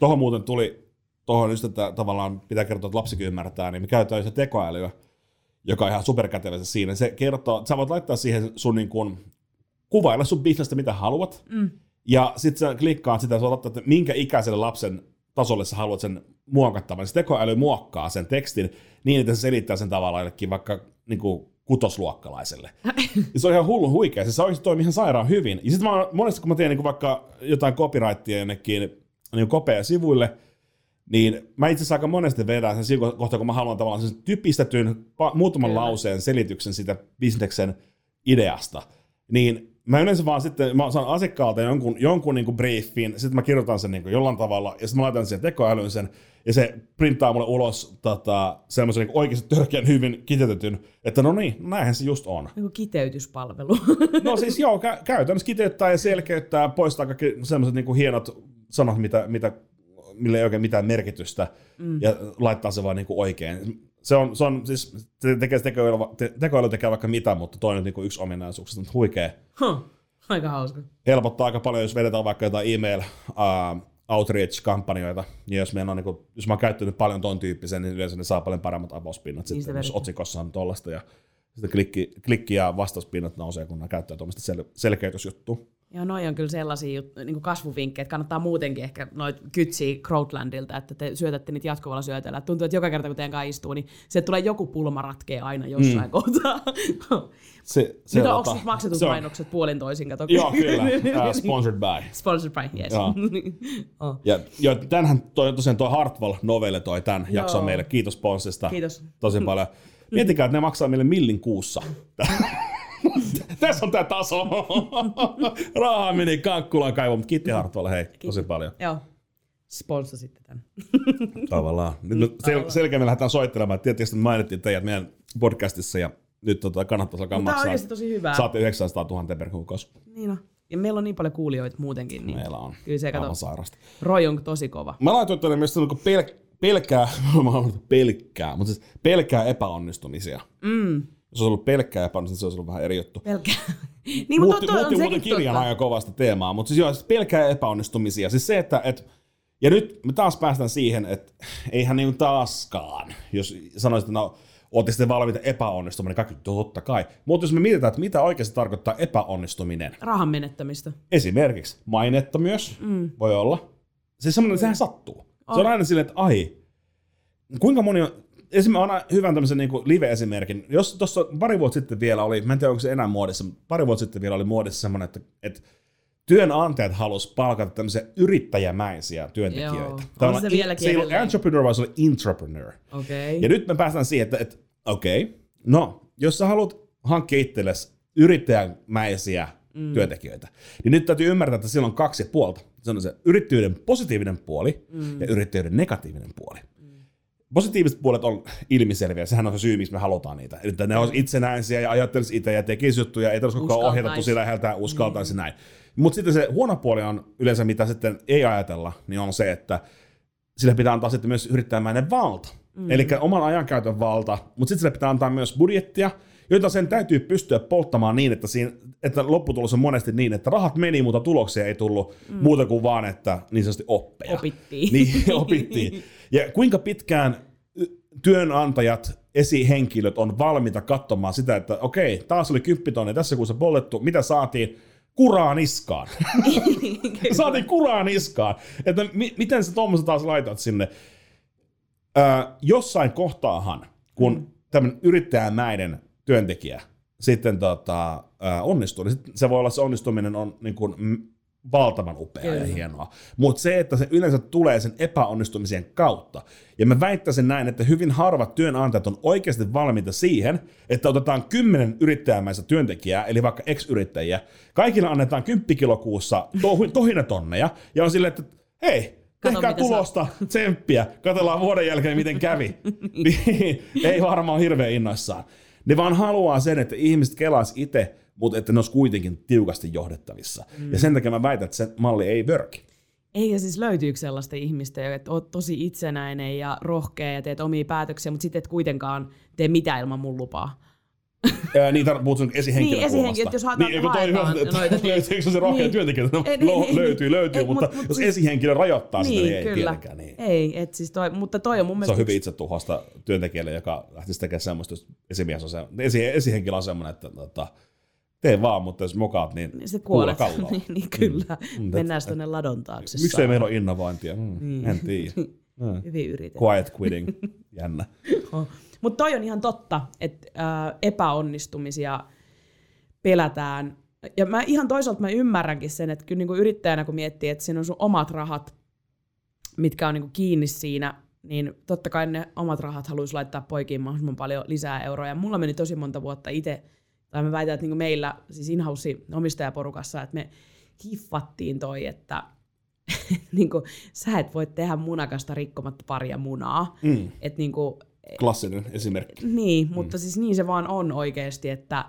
Tuohon muuten tuli, tuohon just, että tavallaan pitää kertoa, että lapsikin ymmärtää, niin me käytetään se tekoälyä, joka on ihan superkätevä siinä. Se kertoo, sä voit laittaa siihen sun niin kuin, kuvailla sun bisnestä mitä haluat, mm. ja sitten sä klikkaat sitä, ja että minkä ikäiselle lapsen tasolle sä haluat sen muokattavan. Se tekoäly muokkaa sen tekstin niin, että se selittää sen tavallaan jollekin vaikka niin kuin kutosluokkalaiselle. ja se on ihan hullu huikea, se oikeasti toimii ihan sairaan hyvin. Ja sitten monesti kun mä teen niin vaikka jotain copyrightia jonnekin niin kopea sivuille, niin mä itse asiassa aika monesti vedän sen sivun kohta, kun mä haluan tavallaan sen typistetyn muutaman Kyllä. lauseen selityksen siitä bisneksen ideasta. Niin mä yleensä vaan sitten, mä saan asiakkaalta jonkun, jonkun niin briefin, sitten mä kirjoitan sen niin jollain tavalla, ja sitten mä laitan sen tekoälyyn sen, ja se printtaa mulle ulos tota, semmoisen niin oikeasti törkeän hyvin kiteytetyn, että no niin, näinhän se just on. Joku kiteytyspalvelu. no siis joo, kä- käytännössä kiteyttää ja selkeyttää, poistaa kaikki semmoiset niin hienot sanat, mitä, mitä, millä ei oikein mitään merkitystä, mm. ja laittaa se vaan niin kuin oikein. Se on, se on siis, se tekee, tekoäly, tekoäly tekee vaikka mitä, mutta toinen niin yksi ominaisuus, se on huikea. Huh. Aika hauska. Helpottaa aika paljon, jos vedetään vaikka jotain email uh, outreach-kampanjoita, ja jos, meillä on, niin kuin, jos mä oon käyttänyt paljon ton tyyppisen, niin yleensä ne saa paljon paremmat avauspinnat niin sitten, jos otsikossa on tollasta, ja sitten klikki, klikki ja vastauspinnat nousee, kun ne käyttää tuommoista sel- selkeytysjuttua. Joo, noi on kyllä sellaisia jut- niin kasvuvinkkejä, että kannattaa muutenkin ehkä noit kytsiä Crowdlandilta, että te syötätte niitä jatkuvalla syötellä. Tuntuu, että joka kerta kun teidän kanssa istuu, niin se tulee joku pulma ratkee aina jossain mm. kohtaa. Se, se Mitä onko maksetut on... mainokset puolin toisin? Kato. Joo, kyllä. Uh, sponsored by. Sponsored by, yes. Joo. oh. Ja, ja tänhän toi, tosiaan tuo Hartwell novelle toi tämän jakson meille. Kiitos sponsista. Kiitos. Tosi paljon. Mietikää, että ne maksaa meille millin kuussa. Tässä on tämä taso. Rahaa meni kankkulaan kaivoon, mutta kiitti Hartwell, hei, tosi paljon. Joo. Sponsa sitten tämän. Tavallaan. Nyt sel- selkeä me lähdetään soittelemaan. Tietysti mainittiin teidät meidän podcastissa ja nyt tota, kannattaisi alkaa maksaa. Tämä on tosi hyvää. Saatte 900 000 per kuukausi. Niin on. Ja meillä on niin paljon kuulijoita muutenkin. Niin meillä on. Kyllä se kato. sairasta. Roy on tosi kova. Mä laitoin tänne myös niin pel- pelkää, mä pelkkää, mutta siis pelkää epäonnistumisia. Mm. Jos olisi ollut pelkkää epäonnistumista, se olisi ollut vähän eri juttu. Pelkkää. niin, mutta muutti, muutti muuten kirjan aika kovasta teemaa, mutta siis joo, siis pelkkää epäonnistumisia. Siis se, että et, ja nyt me taas päästään siihen, että eihän niin taaskaan, jos sanoisit, että no, Olette sitten valmiita epäonnistuminen, kaikki totta kai. Mutta jos me mietitään, että mitä oikeasti tarkoittaa epäonnistuminen. Rahan menettämistä. Esimerkiksi. Mainetta myös mm. voi olla. Siis semmoinen, sehän sattuu. Oh. Se on aina silleen, että ai, kuinka moni on, esimerkiksi aina hyvän tämmöisen niin live-esimerkin. Jos tuossa pari vuotta sitten vielä oli, mä en tiedä onko se enää muodissa, pari vuotta sitten vielä oli muodissa semmoinen, että, että työnantajat halusivat palkata tämmöisiä yrittäjämäisiä työntekijöitä. Joo. Tämä on, se, vieläkin se ei ole entrepreneur, vaan se oli intrapreneur. Okay. Ja nyt me päästään siihen, että, että okei, okay, no, jos sä haluat hankkia itsellesi yrittäjämäisiä mm. työntekijöitä, niin nyt täytyy ymmärtää, että siellä on kaksi puolta. Se on se yrittäjyyden positiivinen puoli mm. ja yrittäjyyden negatiivinen puoli. Positiiviset puolet on ilmiselviä, sehän on se syy, miksi me halutaan niitä. Että ne on itsenäisiä ja ajattelisi itse ja tekisi juttuja, ei tarvitse kukaan ohjata tosi läheltä, uskaltaisi mm. näin. Mutta sitten se huono puoli on yleensä, mitä sitten ei ajatella, niin on se, että sille pitää antaa sitten myös yrittäjämäinen valta. Mm. Eli oman ajankäytön valta, mutta sitten sille pitää antaa myös budjettia, joita sen täytyy pystyä polttamaan niin, että, siinä, että lopputulos on monesti niin, että rahat meni, mutta tuloksia ei tullut mm. muuta kuin vaan, että niin sanotusti oppeja. Opittiin. Niin, opittiin. Ja kuinka pitkään työnantajat, esihenkilöt on valmiita katsomaan sitä, että okei, taas oli kymppitonni tässä kuussa pollettu, mitä saatiin? kuraa niskaan. Saatiin kuraa niskaan. Että mi- miten sä tuommoista taas laitat sinne? Öö, jossain kohtaahan, kun mm. tämmöinen yrittäjämäinen työntekijä sitten tota, onnistuu, niin se voi olla se onnistuminen on niin kuin, valtavan upea Kyllä. ja hienoa. Mutta se, että se yleensä tulee sen epäonnistumisen kautta. Ja mä väittäisin näin, että hyvin harvat työnantajat on oikeasti valmiita siihen, että otetaan kymmenen yrittäjämäistä työntekijää, eli vaikka ex-yrittäjiä, kaikilla annetaan 10 kilokuussa to- tohinatonneja, ja on silleen, että hei, Tehkää tulosta, saa. tsemppiä, katsellaan vuoden jälkeen miten kävi. Niin, ei varmaan hirveän innoissaan. Ne vaan haluaa sen, että ihmiset kelaisi itse, mutta että ne olisi kuitenkin tiukasti johdettavissa. Mm. Ja sen takia mä väitän, että se malli ei vörki. Eikä siis löytyykö sellaista ihmistä, että oot tosi itsenäinen ja rohkea ja teet omia päätöksiä, mutta sitten et kuitenkaan tee mitään ilman mun lupaa. Ää, niin, tar- puhut esihenkilön Niin, esihenkilö, että jos haetaan- niin, kun toi, haetaan noita, niin- löytyykö se rohkea Niin. työntekijä? No, Ei, niin, niin, löytyy, löytyy, ei, mutta mut- jos siis- esihenkilö rajoittaa sitä, Niin, niin ei kyllä. tietenkään. Niin. Ei, et siis toi, mutta toi on mun Se mielestä... on hyvin itse tuhosta työntekijälle, joka lähtisi tekemään semmoista, jos esimies on se, esi, esihenkilö on semmoinen, että tota, tee vaan, mutta jos mokaat, niin se kuulla kuolet. niin, niin, kyllä. Mm, Mennään et- tuonne ladon taakse. Miksei meillä ole innovointia? Mm, Niin. En tiedä. Mm. Hyvin yritetty. Quiet quitting. Jännä. Mutta toi on ihan totta, että äh, epäonnistumisia pelätään. Ja mä ihan toisaalta mä ymmärränkin sen, että kyllä niinku yrittäjänä kun miettii, että siinä on sun omat rahat, mitkä on niinku kiinni siinä, niin totta kai ne omat rahat haluaisi laittaa poikiin mahdollisimman paljon lisää euroja. Mulla meni tosi monta vuotta itse, tai mä väitän, että niinku meillä, siis inhouse omistajaporukassa, että me hiffattiin toi, että niinku, sä et voi tehdä munakasta rikkomatta paria munaa. Mm. Et niinku, Klassinen esimerkki. niin, mutta mm. siis niin se vaan on oikeasti, että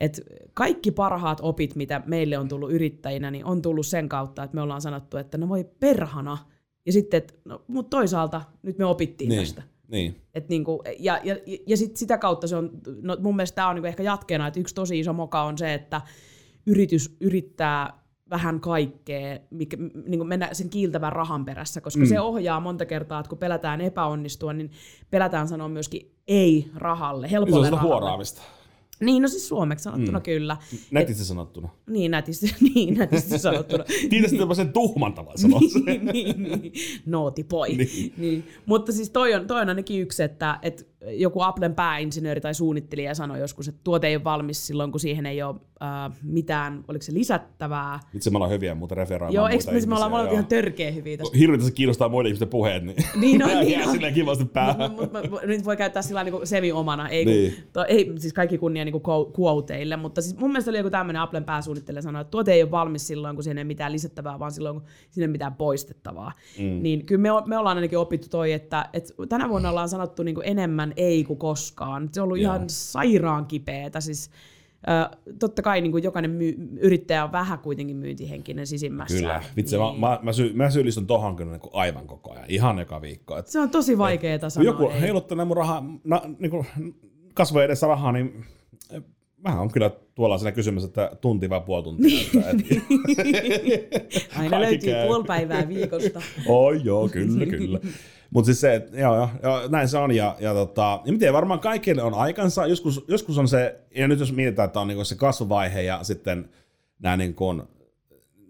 et kaikki parhaat opit, mitä meille on tullut yrittäjinä, niin on tullut sen kautta, että me ollaan sanottu, että no voi perhana. Ja sitten, että no, mutta toisaalta nyt me opittiin Niin. tästä. Niin. Et niinku, ja ja, ja sit sitä kautta se on, no mun mielestä tämä on niinku ehkä jatkeena, että yksi tosi iso moka on se, että yritys yrittää vähän kaikkea, mikä, niin kuin mennä sen kiiltävän rahan perässä, koska Mm. se ohjaa monta kertaa, että kun pelätään epäonnistua, niin pelätään sanoa myöskin ei rahalle, Niin se on helpolle rahalle. huoraamista. Niin, no siis suomeksi sanottuna Mm. kyllä. Nätisti sanottuna. Niin nätisti, niin nätisti sanottuna. Kiitos tämmöisen tuhman tavan sanoa. niin, niin, niin. Boy. Niin. Niin. Niin. Mutta siis toi on, toi on ainakin yksi, että, että joku Applen pääinsinööri tai suunnittelija sanoi joskus, että tuote ei ole valmis silloin, kun siihen ei ole äh, mitään, oliko se lisättävää. Itse me ollaan hyviä muuten referoimaan Joo, eikö me, ollaan molemmat ihan törkeä hyviä tästä. Hirveästi se kiinnostaa muiden ihmisten puheet, niin, Niin jää niin on. silleen kivasti päähän. Mut, mut, mut, nyt voi käyttää sillä niin semi-omana, ei, Niin. niin. to, ei siis kaikki kunnia niin quoteille, mutta siis mun mielestä oli joku tämmöinen Applen pääsuunnittelija sanoi, että tuote ei ole valmis silloin, kun siinä ei mitään lisättävää, vaan silloin, kun siinä ei mitään poistettavaa. Mm. Niin kyllä me, me ollaan ainakin opittu toi, että, että tänä vuonna ollaan sanottu niin enemmän ei kuin koskaan. Se on ollut Joo. ihan sairaan kipeätä, siis totta kai niin kuin jokainen myy- yrittäjä on vähän kuitenkin myyntihenkinen sisimmässä. Kyllä. Vitsi, niin. mä, mä, mä, sy, mä syyllistyn tohon kyllä niin kuin aivan koko ajan. Ihan joka viikko. Et, Se on tosi vaikeaa kun sanoa. joku ei. heiluttelee mun rahaa, na, niin kuin kasvojen edessä rahaa, niin eh, mä on kyllä tuolla siinä kysymys, että tunti vai puoli tuntia. että, et, Aina löytyy puoli päivää viikosta. Oi joo, kyllä, kyllä. Mutta siis se, että joo, joo, joo, näin se on. Ja, ja, tota, ja miten varmaan kaikille on aikansa. Joskus, joskus on se, ja nyt jos mietitään, että on niinku se kasvuvaihe ja sitten nämä niin kuin,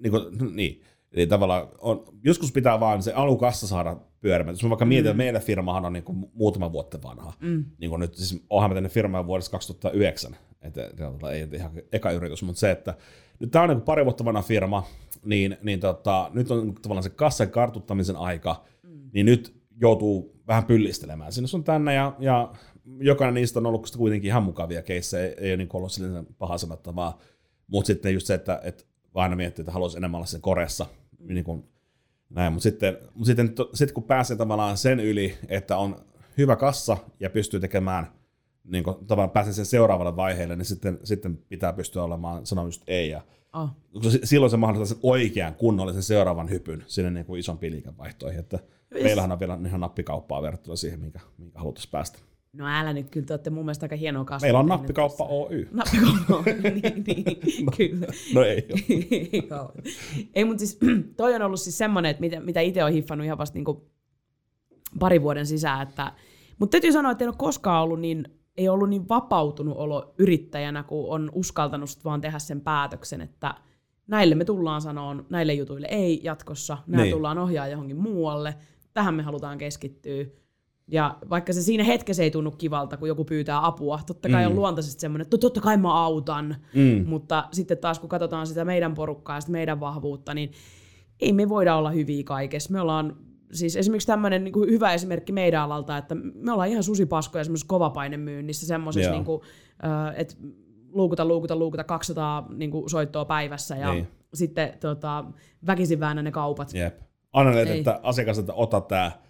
niin kuin, niin, eli tavallaan on, joskus pitää vaan se alukassa saada pyörimään. Jos mä vaikka mietin, että meidän firmahan on niin kuin muutama vuotta vanha. Mm. Niin kuin nyt, siis onhan mä tänne firmaan vuodesta 2009, että että ei ihan eka yritys, mutta se, että nyt tämä on niin pari vuotta vanha firma, niin, niin tota, nyt on tavallaan se kassan kartuttamisen aika, mm. niin nyt joutuu vähän pyllistelemään sinne sun tänne, ja, ja jokainen niistä on ollut kuitenkin ihan mukavia keissejä, ei, ei ole niin ollut silleen paha sanottavaa, mutta sitten just se, että, että aina miettii, että haluaisi enemmän olla sen koressa, niin kuin, näin, mutta sitten, mutta sitten to, sit kun pääsee tavallaan sen yli, että on hyvä kassa ja pystyy tekemään, niin kuin, tavallaan pääsee sen seuraavalle vaiheelle, niin sitten, sitten pitää pystyä olemaan, sanoa just ei. Ja, Oh. silloin se mahdollistaa sen oikean kunnollisen seuraavan hypyn sinne niin kuin isompiin liikevaihtoihin. Että meillähän on vielä ihan nappikauppaa verrattuna siihen, minkä, minkä haluttaisiin päästä. No älä nyt, kyllä te olette mun mielestä aika hienoa kasvua. Meillä on nappikauppa tässä. Oy. Nappikauppa, niin, niin, kyllä. No ei ole. Ei, mutta siis toi on ollut siis semmoinen, että mitä, mitä itse on hiffannut ihan vasta niinku pari vuoden sisään, että mutta täytyy sanoa, että en ole koskaan ollut niin, ei ollut niin vapautunut olo yrittäjänä, kun on uskaltanut sit vaan tehdä sen päätöksen, että näille me tullaan sanoon, näille jutuille ei jatkossa, nämä Niin. niin. tullaan ohjaa johonkin muualle, tähän me halutaan keskittyä. Ja vaikka se siinä hetkessä ei tunnu kivalta, kun joku pyytää apua, totta kai Mm. on luontaisesti semmoinen, että totta kai mä autan, Mm. mutta sitten taas kun katsotaan sitä meidän porukkaa ja sitä meidän vahvuutta, niin ei me voida olla hyviä kaikessa. Me ollaan siis esimerkiksi tämmöinen niin hyvä esimerkki meidän alalta, että me ollaan ihan susipaskoja semmoisessa kovapainemyynnissä, semmoisessa, niin kuin, että luukuta, luukuta, luukuta 200 niin kuin soittoa päivässä ja Niin. niin. sitten tota, väkisin väännä ne kaupat. Jep. Anna Ei. että asiakas, että ota tää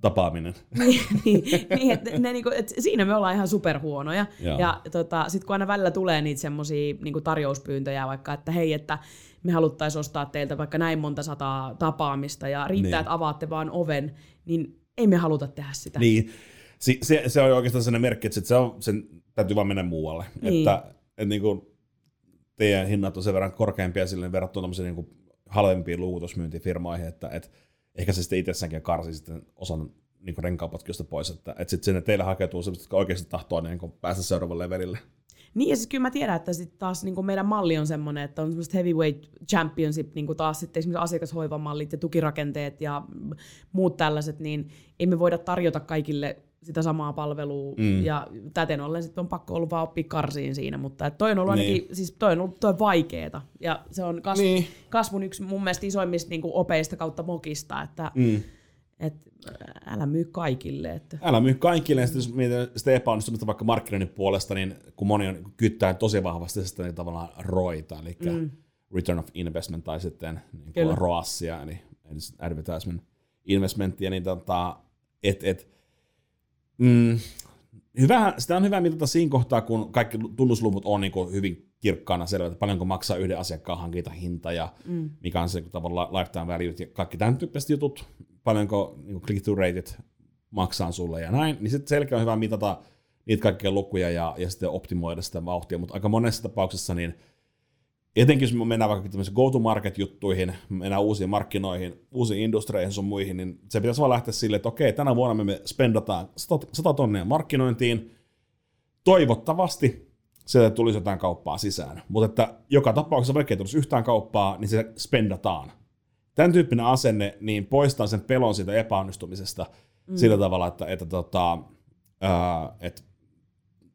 tapaaminen. niin, niin, niin että ne, niinku, et siinä me ollaan ihan superhuonoja. Joo. Ja tota, sitten kun aina välillä tulee niitä semmoisia niinku tarjouspyyntöjä vaikka, että hei, että me haluttaisiin ostaa teiltä vaikka näin monta sataa tapaamista ja riittää, Niin. että avaatte vaan oven, niin ei me haluta tehdä sitä. Niin, si, se, se on oikeastaan sellainen merkki, että sit se on, sen täytyy vaan mennä muualle. Niin. Että, että niin kuin teidän hinnat on sen verran korkeampia sille verrattuna tämmöisiin niin kuin halvempiin luukutusmyyntifirmoihin, että, että ehkä se sitten itsessäänkin karsi sitten osan niin kuin renkaapatkijosta pois, että, että sitten sinne teille hakeutuu sellaiset, jotka oikeasti tahtoo niin kuin päästä seuraavalle levelille. Niin, ja siis kyllä mä tiedän, että sit taas niin meidän malli on semmoinen, että on semmoiset heavyweight championship, niin taas sitten esimerkiksi asiakashoivamallit ja tukirakenteet ja muut tällaiset, niin ei me voida tarjota kaikille sitä samaa palvelua, mm. ja täten ollen sitten on pakko ollut vaan oppia karsiin siinä, mutta et toi on ollut Niin. ainakin, siis toi on ollut toi vaikeeta, ja se on kasv, Niin. kasvun yksi mun mielestä isoimmista niin opeista kautta mokista, että Mm. et, älä myy kaikille, että Älä myy kaikille, ja sitten jos mietin sitä epäonnistumista vaikka markkinoinnin puolesta, niin kun moni on kyttää tosi vahvasti sitä niin tavallaan roita, eli mm. return of investment, tai sitten niin ROASia, eli advertisement investmentia, niin tota, et, et, mm, hyvä, sitä on hyvä mitata siinä kohtaa, kun kaikki tunnusluvut on niin kuin hyvin kirkkaana selvä, että paljonko maksaa yhden asiakkaan hankintahinta ja mm. mikä on se tavallaan lifetime value ja kaikki tämän tyyppiset jutut, paljonko niin click to rateit maksaa sulle ja näin, niin sitten selkeä on hyvä mitata niitä kaikkia lukuja ja, ja sitten optimoida sitä vauhtia, mutta aika monessa tapauksessa niin etenkin jos me mennään vaikka tämmöisiin go-to-market-juttuihin, mennään uusiin markkinoihin, uusiin industrieihin sun muihin, niin se pitäisi vaan lähteä silleen, että okei, tänä vuonna me spendataan 100, 100 tonnia markkinointiin, toivottavasti sieltä tulisi jotain kauppaa sisään, mutta että joka tapauksessa vaikka ei tulisi yhtään kauppaa, niin se spendataan. Tämän tyyppinen asenne niin poistaa sen pelon siitä epäonnistumisesta mm. sillä tavalla, että, että, tota, ää, että,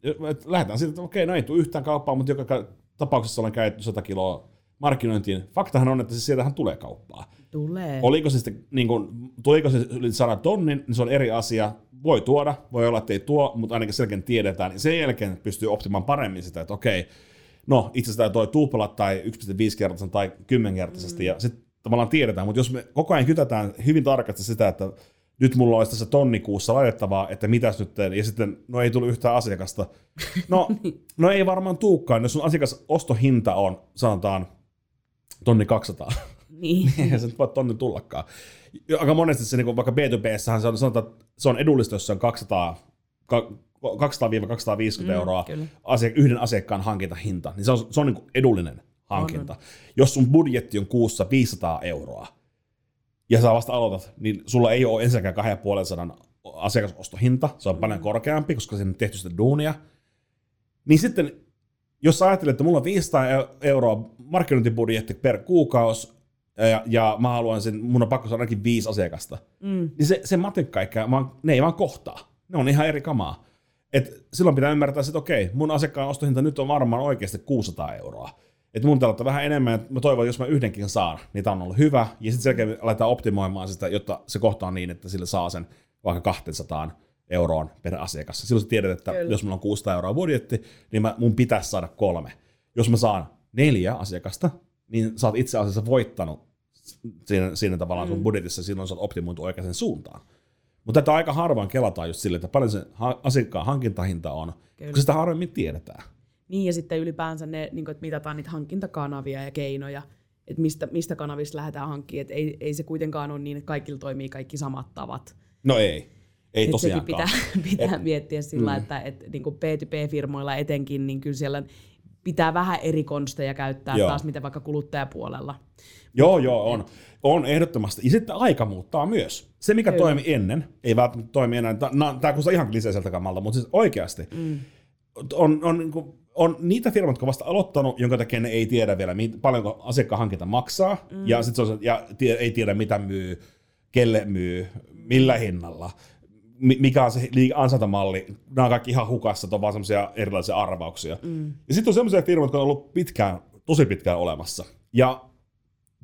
että lähdetään siitä, että okei, no ei tule yhtään kauppaa, mutta joka ka- tapauksessa olen käytetty 100 kiloa markkinointiin. Faktahan on, että se sieltähän tulee kauppaa. tulee. Oliko se sitten, niin kuin, tuliko se yli 100 tonnin, niin se on eri asia. Voi tuoda, voi olla, että ei tuo, mutta ainakin selkeän tiedetään. Niin sen jälkeen pystyy optimaan paremmin sitä, että okei, no itse asiassa toi tupla tai 1,5-kertaisen tai 10-kertaisesti, mm. ja sitten tavallaan tiedetään, mutta jos me koko ajan kytätään hyvin tarkasti sitä, että nyt mulla olisi tässä tonni kuussa laitettavaa, että mitäs nyt teen, ja sitten no ei tullut yhtään asiakasta. No, no ei varmaan tuukkaan, jos sun asiakasostohinta on, sanotaan, tonni 200. Niin. Eihän se nyt voi tonne tullakaan. Aika monesti se, niin vaikka B2B-sähän se on, sanotaan, että se on edullista, jos se on 200, ka- 200-250 Mm, euroa asia, yhden asiakkaan hankintahinta, niin se on, se on niin edullinen hankinta. Jos sun budjetti on kuussa 500 euroa, ja sä vasta aloitat, niin sulla ei ole ensinnäkään 2500 asiakasostohinta, se on Mm. paljon korkeampi, koska siinä on tehty sitä duunia. Niin sitten, jos sä ajattelet, että mulla on 500 eu- euroa markkinointibudjetti per kuukausi, ja, ja mä haluan sen, mun on pakko saada ainakin viisi asiakasta, Mm. niin se, se matikka käy, vaan, ne ei vaan kohtaa. Ne on ihan eri kamaa. Et silloin pitää ymmärtää, että okei, mun asiakkaan ostohinta nyt on varmaan oikeasti 600 euroa. Et mun ottaa vähän enemmän, että mä toivon, että jos mä yhdenkin saan, niin tää on ollut hyvä. Ja sitten selkeä aletaan optimoimaan sitä, jotta se kohta on niin, että sillä saa sen vaikka 200 euroon per asiakas. Silloin sä tiedät, että Kyllä. jos mulla on 600 euroa budjetti, niin mä, mun pitäisi saada kolme. Jos mä saan neljä asiakasta, niin sä oot itse asiassa voittanut siinä, siinä tavallaan sun budjetissa, silloin sä oot optimoitu oikeaan suuntaan. Mutta tätä aika harvoin kelataan just silleen, että paljon se asiakkaan hankintahinta on, Kyllä. koska sitä harvemmin tiedetään. Niin, ja sitten ylipäänsä ne, niin kuin, että mitataan niitä hankintakanavia ja keinoja, että mistä, mistä kanavista lähdetään hankkimaan. Että ei, ei se kuitenkaan ole niin, että kaikilla toimii kaikki samat tavat. No ei, ei Et tosiaankaan. pitää, pitää Et, miettiä sillä, mm. että, että niin kuin B2B-firmoilla etenkin, niin kyllä siellä pitää vähän eri konsteja käyttää Joo. Taas, mitä vaikka kuluttajapuolella. Joo, joo, on. On ehdottomasti. Ja sitten aika muuttaa myös. Se, mikä Kyllä. toimi ennen, ei välttämättä toimi enää. Tämä kuulostaa ihan kliseiseltä kamalta, mutta siis oikeasti. Mm. On, on, niin kuin, on niitä firmoja, jotka vasta aloittanut, jonka takia ne ei tiedä vielä, paljonko asiakkaan hankinta maksaa, mm. ja, sit se on, ja tie, ei tiedä, mitä myy, kelle myy, millä hinnalla, mi- mikä on se ansaintamalli. Nämä on kaikki ihan hukassa, on vaan semmoisia erilaisia arvauksia. Mm. Ja sitten on semmoisia firmoja, jotka on ollut pitkään, tosi pitkään olemassa. Ja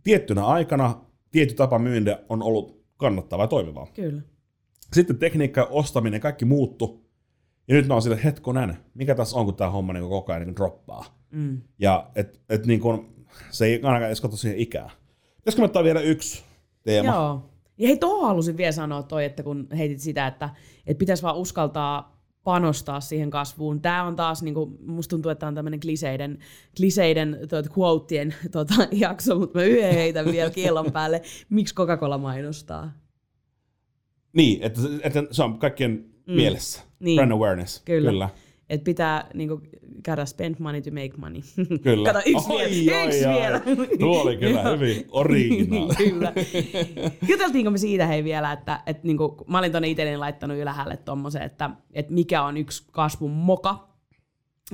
tiettynä aikana tietty tapa myyntiä on ollut kannattavaa ja toimivaa. Kyllä. Sitten tekniikka ja ostaminen, kaikki muuttu. Ja nyt ne on sille, että hetkonen, mikä tässä on, kun tämä homma niin koko ajan niin droppaa. Mm. Ja et, et niin kuin, se ei ainakaan edes katso siihen ikää. Pitäisikö me ottaa vielä yksi teema? Joo. Ja hei, tuohon halusin vielä sanoa toi, että kun heitit sitä, että, että pitäisi vaan uskaltaa panostaa siihen kasvuun. Tämä on taas, niin kuin, musta tuntuu, että on tämmöinen kliseiden, kliseiden tuot, quoteien tota, jakso, mutta mä yhden heitän vielä kielon päälle. Miksi Coca-Cola mainostaa? Niin, että, että se on kaikkien mm. mielessä. Niin. Brand awareness. Kyllä. Kyllä. Että pitää niinku, käydä spend money to make money. Kyllä. Kato, yksi oi, vielä. Oi, yksi oi, vielä. Tuo oli kyllä hyvin originaali. kyllä. Juteltiinko me siitä hei vielä, että, että niinku, mä olin tonne itselleni laittanut ylhäälle tommosen, että, että mikä on yksi kasvun moka,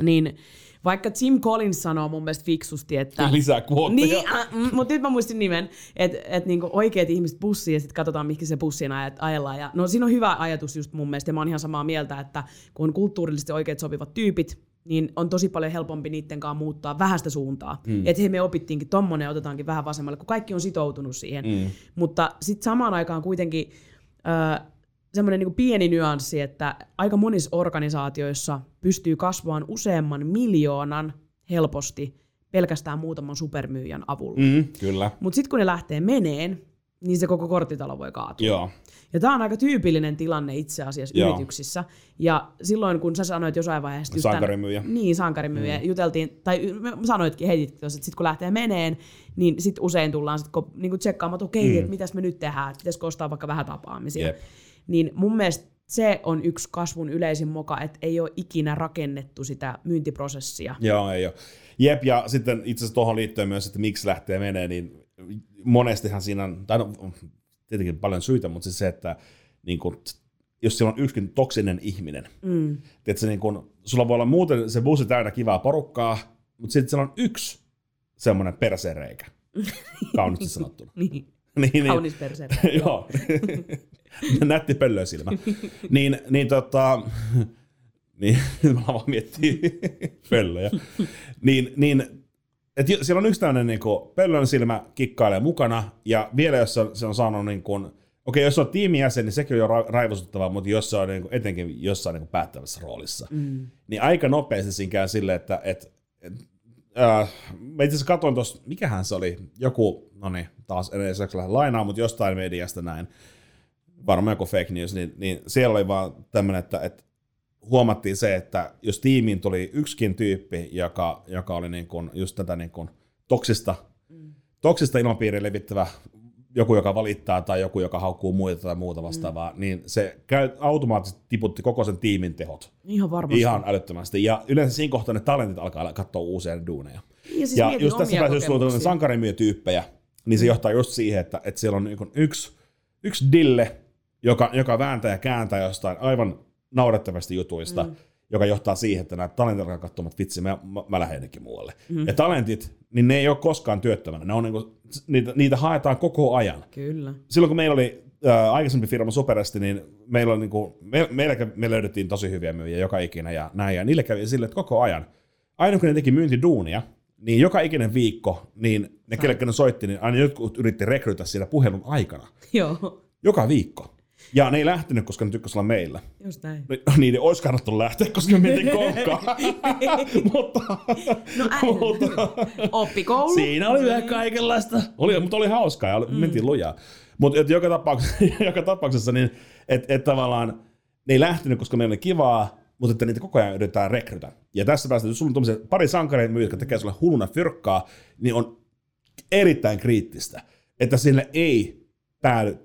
niin vaikka Jim Collins sanoo mun mielestä fiksusti, että... Lisää kuotteja. Niin, äh, mm, mutta nyt mä muistin nimen, että et niinku oikeat ihmiset bussiin ja sitten katsotaan, mihin se bussin ajat, ajellaan. Ja, no siinä on hyvä ajatus just mun mielestä, ja mä oon ihan samaa mieltä, että kun on kulttuurillisesti oikeat sopivat tyypit, niin on tosi paljon helpompi niiden kanssa muuttaa vähästä suuntaa. Mm. Että hei, me opittiinkin tommonen, otetaankin vähän vasemmalle, kun kaikki on sitoutunut siihen. Mm. Mutta sitten samaan aikaan kuitenkin... Äh, semmoinen niin pieni nyanssi, että aika monissa organisaatioissa pystyy kasvamaan useamman miljoonan helposti pelkästään muutaman supermyyjän avulla. Mm, kyllä. Mutta sitten kun ne lähtee meneen, niin se koko korttitalo voi kaatua. Joo. Ja tämä on aika tyypillinen tilanne itse asiassa Joo. yrityksissä. Ja silloin kun sä sanoit jossain vaiheessa... Sankarimyyjä. Tämän, niin, sankarimyyjä. Mm. Juteltiin, tai sanoitkin, heitit että sitten kun lähtee meneen, niin sitten usein tullaan sit, kun, niin tsekkaamaan, että okei, mm. että mitäs me nyt tehdään, pitäisikö ostaa vaikka vähän tapaamisia. Yep. Niin mun mielestä se on yksi kasvun yleisin moka, että ei ole ikinä rakennettu sitä myyntiprosessia. Joo, ei ole. Jep, ja sitten itse asiassa tuohon liittyen myös, että miksi lähtee menee, niin monestihan siinä on, tai no, tietenkin paljon syitä, mutta siis se, että niin kun, jos siellä on yksikin toksinen ihminen, mm. että niin kun, sulla voi olla muuten se bussi täynnä kivaa porukkaa, mutta sitten siellä on yksi semmoinen persereikä, kauniisti sanottuna. niin. niin, niin, Kaunis persereikä. joo. nätti pöllösilmä. niin, niin tota, niin, mä vaan miettii pöllöjä. niin, niin et siellä on yksi tämmöinen niin pöllön silmä kikkailee mukana, ja vielä jos se on, se on saanut niin kuin, okei, jos on tiimijäsen, niin sekin on jo ra- raivostuttavaa, mutta jos se on niin kuin, etenkin jossain niin kuin päättävässä roolissa, mm. niin aika nopeasti siinä käy silleen, että et, et, äh, mä itse asiassa katsoin tuossa, mikähän se oli, joku, no niin, taas en lainaa, mutta jostain mediasta näin, varmaan joku fake news, niin, niin siellä oli vaan tämmöinen, että, että huomattiin se, että jos tiimiin tuli yksikin tyyppi, joka, joka oli niin kuin just tätä niin kuin toksista, mm. toksista ilmapiiriä levittävä joku, joka valittaa tai joku, joka haukkuu muita tai muuta vastaavaa, mm. niin se käy, automaattisesti tiputti koko sen tiimin tehot. Ihan varmasti. Ihan älyttömästi. Ja yleensä siinä kohtaa ne talentit alkaa katsoa uusia duuneja. Ja, siis ja just tässä päässä, jos sankarimyötyyppejä, niin se mm. johtaa just siihen, että, että siellä on niin yksi, yksi dille, joka, joka vääntää ja kääntää jostain aivan naurettavasti jutuista, mm. joka johtaa siihen, että nämä talentit alkaa katsomaan, että vitsi, mä, mä, mä lähden ennenkin muualle. Mm. Ja talentit, niin ne ei ole koskaan työttömänä. Ne on niinku, niitä, niitä haetaan koko ajan. Kyllä. Silloin kun meillä oli äh, aikaisempi firma Superesti, niin meillä, oli, niinku, me, meillä me löydettiin tosi hyviä myyjiä joka ikinä ja näin. Ja niille kävi sille, että koko ajan. Aina kun ne teki myyntiduunia, niin joka ikinen viikko, niin ne, kelle ne soitti, niin aina jotkut yritti rekrytä siinä puhelun aikana. Joo. Joka viikko. Ja ne ei lähtenyt, koska ne tykkäsivät olla meillä. Just näin. Niin, ne olisi kannattanut lähteä, koska me mentiin konkkaan. mutta, no mutta, Oppikoulu. Siinä oli vähän kaikenlaista. Oli, mutta oli hauskaa ja mm. mentiin lujaa. Mutta joka tapauksessa, joka tapauksessa niin, että et tavallaan ne ei lähtenyt, koska meillä oli kivaa, mutta että niitä koko ajan yritetään rekrytä. Ja tässä päästä, jos sulla on pari sankareita, jotka tekee sulle hulluna fyrkkaa, niin on erittäin kriittistä, että sille ei päädy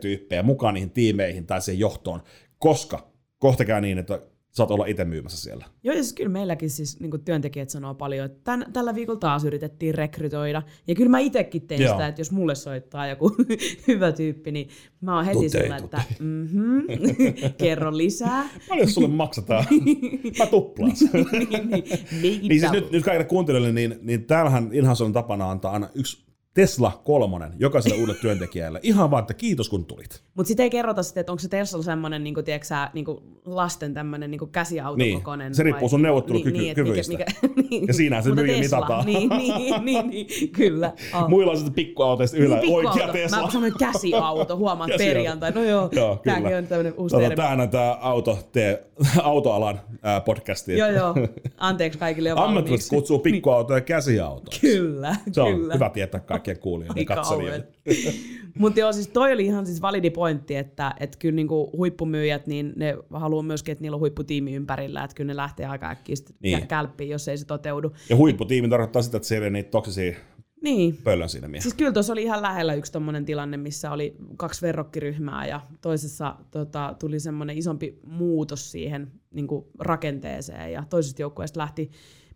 tyyppejä mukaan niihin tiimeihin tai siihen johtoon, koska kohta käy niin, että saat olla itse myymässä siellä. Joo, ja siis kyllä meilläkin siis niin työntekijät sanoo paljon, että tämän, tällä viikolla taas yritettiin rekrytoida. Ja kyllä mä itsekin tein Joo. sitä, että jos mulle soittaa joku hyvä tyyppi, niin mä oon heti tutei, sillä, että mm-hmm, kerro lisää. Paljon sulle maksataan? mä tuplaan niin, niin, niin, niin siis nyt, nyt kaikille kuuntelijoille, niin, niin täällähän Inhason tapana antaa aina yksi Tesla kolmonen jokaiselle uudelle työntekijälle. Ihan vaan, että kiitos kun tulit. Mutta sitten ei kerrota sitten, että onko se Tesla semmoinen niin kuin, tiedätkö, niin kuin lasten tämmöinen niin käsiautokokoinen. Niin, se riippuu sun neuvottelukyvyistä. Niin, mikä, mikä, niin, ja siinä se myyjä mitataan. Niin, niin, niin, niin, kyllä. Oh. Muilla on sitten pikkuautoista yllä niin, oikea Tesla. Mä sanoin käsiauto, huomaat perjantai. No joo, joo tämäkin on tämmöinen uusi tota, Tämä on tämä auto, tee, autoalan äh, podcasti. Joo, joo. Anteeksi kaikille jo Ammattilaiset kutsuu pikkuautoja käsiautoiksi. Kyllä, Se on hyvä tietää kaikki kaikkien kuulijoiden ja katselijoiden. Mutta joo, siis toi oli ihan siis validi pointti, että et kyllä niinku huippumyyjät, niin ne haluaa myöskin, että niillä on huipputiimi ympärillä, että kyllä ne lähtee aika äkkiä niin. kälppiin, jos ei se toteudu. Ja huipputiimi tarkoittaa sitä, että siellä ei niitä toksisia niin. pöllön siinä mielessä. Siis kyllä tuossa oli ihan lähellä yksi tommonen tilanne, missä oli kaksi verrokkiryhmää ja toisessa tota, tuli semmoinen isompi muutos siihen niin rakenteeseen ja toisesta joukkueesta lähti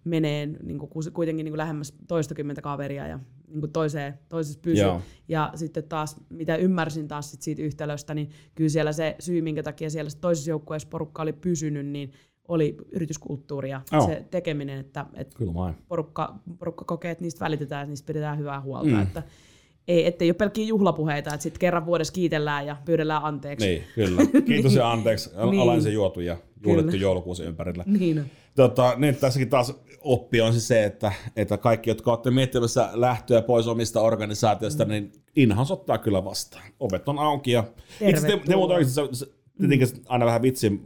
meneen niin kuin kuitenkin niin kuin lähemmäs toistakymmentä kaveria ja niin kuin toiseen, toisessa pysy. Joo. Ja sitten taas, mitä ymmärsin taas sit siitä yhtälöstä, niin kyllä siellä se syy, minkä takia siellä toisessa joukkueessa porukka oli pysynyt, niin oli yrityskulttuuri ja oh. se tekeminen, että, että Kyllä porukka, porukka kokee, että niistä välitetään ja niistä pidetään hyvää huolta. Mm. Että ei, ettei ole pelkkiä juhlapuheita, että sitten kerran vuodessa kiitellään ja pyydellään anteeksi. Niin, kyllä. Kiitos ja anteeksi. niin. Alain juotu ja juhlittu joulukuusi ympärillä. Niin. Tota, niin tässäkin taas oppi on se, se että, että kaikki, jotka olette miettimässä lähtöä pois omista organisaatioista, mm. niin Inhas ottaa kyllä vastaan. Ovet on auki ja itse te, te oikeasti, se, se, tietenkin aina vähän vitsi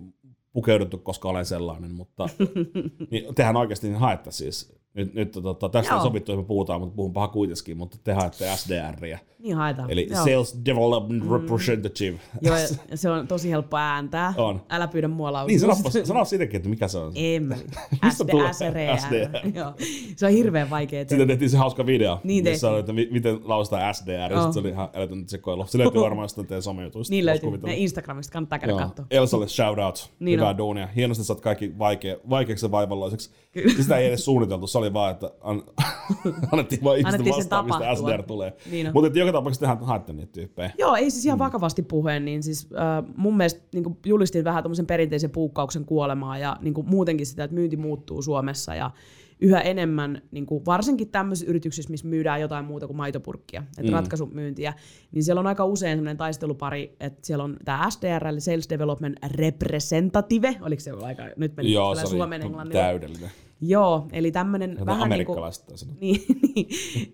pukeuduttu, koska olen sellainen, mutta niin tehän oikeasti niin haette siis nyt, nyt tota, tästä Joo. on sovittu, että me puhutaan, mutta puhun paha kuitenkin, mutta te haette SDR. Niin haetaan. Eli Joo. Sales Development mm. Representative. Joo, se on tosi helppo ääntää. On. Älä pyydä mua laususta. Niin, sano, sano siitäkin, että mikä se on. Emmeli. SDR. SDR. Joo. Se on hirveän vaikea tehdä. Sitten tehtiin se hauska video, niin missä sanoi, että miten lausutaan SDR. Oh. Se oli ihan älytön sekoilu. Se löytyy varmaan sitten teidän somejutuista. Niin löytyy. Ne Instagramista kannattaa käydä katsoa. Elsalle shout out. Niin Hyvää duunia. Hienosti saat kaikki vaikea, vaikeaksi ja vaivalloiseksi. Sitä ei edes suunniteltu. Se oli vaan, että an, annettiin vaan ihmisten vastaan, mistä SDR tulee. Niin Mutta joka tapauksessa tehdään haette niitä tyyppejä. Joo, ei siis ihan mm. vakavasti puheen, niin siis äh, mun mielestä niin julistin vähän tämmöisen perinteisen puukkauksen kuolemaa ja niin muutenkin sitä, että myynti muuttuu Suomessa ja yhä enemmän, niin kuin varsinkin tämmöisissä yrityksissä, missä myydään jotain muuta kuin maitopurkkia, että mm. ratkaisumyyntiä, niin siellä on aika usein semmoinen taistelupari, että siellä on tämä SDR, eli Sales Development Representative, oliko se aika, nyt meni Joo, se suomen oli täydellinen. Joo, eli tämmöinen vähän niin kuin, niin, niin,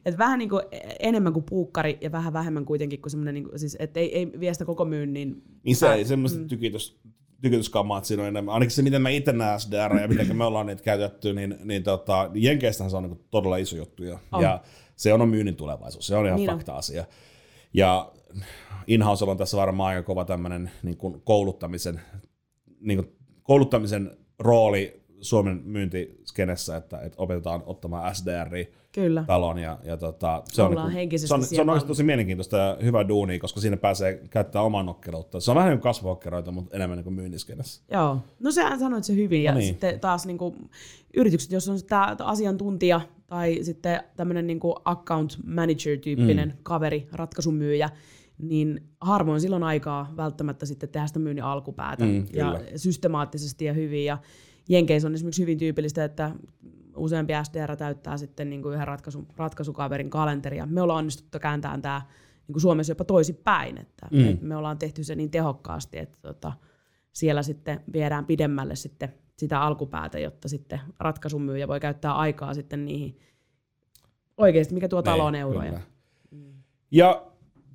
että vähän niin kuin enemmän kuin puukkari ja vähän vähemmän kuitenkin kuin semmoinen, niin kuin, siis että ei, ei vie sitä koko myynnin. Niin se ei semmoista mm. tykitys, tykytyskammaa, että siinä on enemmän. Ainakin se, miten mä itse näen SDR ja miten me ollaan niitä käytetty, niin, niin tota, Jenkeistähän se on niin todella iso juttu. Ja, on. ja se on myynnin tulevaisuus, se on ihan niin fakta-asia. Ja Inhouse on tässä varmaan aika kova tämmöinen niin kuin kouluttamisen, niin kuin kouluttamisen rooli Suomen myyntiskenessä, että, että opetetaan ottamaan SDR Kyllä. talon. Ja, ja tota, se, on, niin kuin, se, on, se on oikeasti tosi mielenkiintoista ja hyvä duuni, koska siinä pääsee käyttämään oman nokkeluutta. Se on vähän niin kuin kasvuhokkeroita, mutta enemmän niin kuin myyntiskenessä. Joo, no sehän sanoit se hyvin. Ja no niin. sitten taas niin kuin, yritykset, jos on tämä asiantuntija tai sitten tämmöinen niin kuin account manager-tyyppinen mm. kaveri, ratkaisumyyjä, niin harvoin silloin aikaa välttämättä sitten tehdä sitä myynnin alkupäätä mm, ja systemaattisesti ja hyvin. Ja Jenkeissä on esimerkiksi hyvin tyypillistä, että useampi SDR täyttää sitten niin kuin yhden ratkaisu, ratkaisukaverin kalenteria. Me ollaan onnistuttu kääntämään tämä niin kuin Suomessa jopa toisinpäin, että mm. me ollaan tehty se niin tehokkaasti, että tota, siellä sitten viedään pidemmälle sitten sitä alkupäätä, jotta sitten ratkaisumyyjä voi käyttää aikaa sitten niihin oikeasti, mikä tuo taloon euroja. Mm. Ja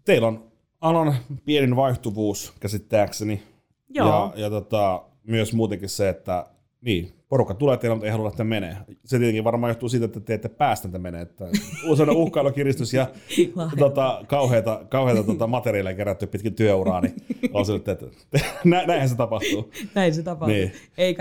teillä on alan pienin vaihtuvuus käsittääkseni. Joo. Ja, ja tota, myös muutenkin se, että niin, porukka tulee teille, mutta ei halua lähteä menee. Se tietenkin varmaan johtuu siitä, että te ette päästä että menee. Että usein uhkailukiristys ja tota, kauheita, kauheita tota, materiaaleja kerätty pitkin työuraa, niin on se, että, että nä, näinhän se tapahtuu. Näin se tapahtuu. Niin.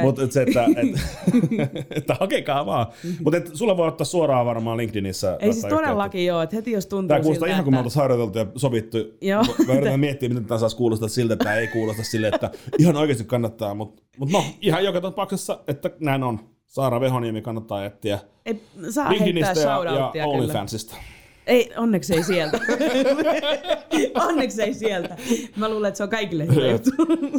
Mutta se, että, että, että hakekaa vaan. Mutta sulla voi ottaa suoraan varmaan LinkedInissä. Ei siis todellakin joo, että heti jos tuntuu Tämä kuulostaa siltä, ihan kun me oltaisiin harjoiteltu ja sovittu. Joo. Mä yritän miettiä, miten tämä saisi kuulostaa siltä, että tämä ei kuulosta sille, että ihan oikeasti kannattaa. Mutta mut no, ihan joka tapauksessa, että näin on. Saara Vehoniemi kannattaa etsiä ei, saa heittää ja, ja OnlyFansista. Ei, onneksi ei sieltä. onneksi ei sieltä. Mä luulen, että se on kaikille hyvä juttu.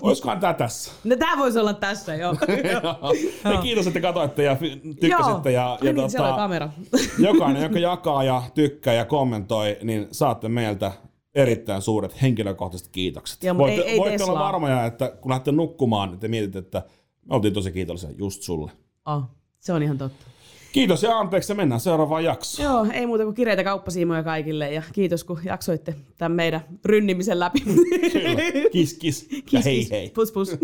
Olisikohan tää tässä? No tää voisi olla tässä, joo. joo. kiitos, että katsoitte ja tykkäsitte. Ja, ja niin, tota, kamera. jokainen, joka jakaa ja tykkää ja kommentoi, niin saatte meiltä erittäin suuret henkilökohtaiset kiitokset. Joo, voitte, ei, ei voitte olla varmoja, että kun lähdette nukkumaan, niin te mietitte, että oltiin tosi kiitollisia just sulle. Oh, se on ihan totta. Kiitos ja anteeksi, mennään seuraavaan jaksoon. Joo, ei muuta kuin kireitä kauppasiimoja kaikille ja kiitos kun jaksoitte tämän meidän rynnimisen läpi. Kyllä. Kiss, kiss ja kiss, hei kiss. hei. Pus pus.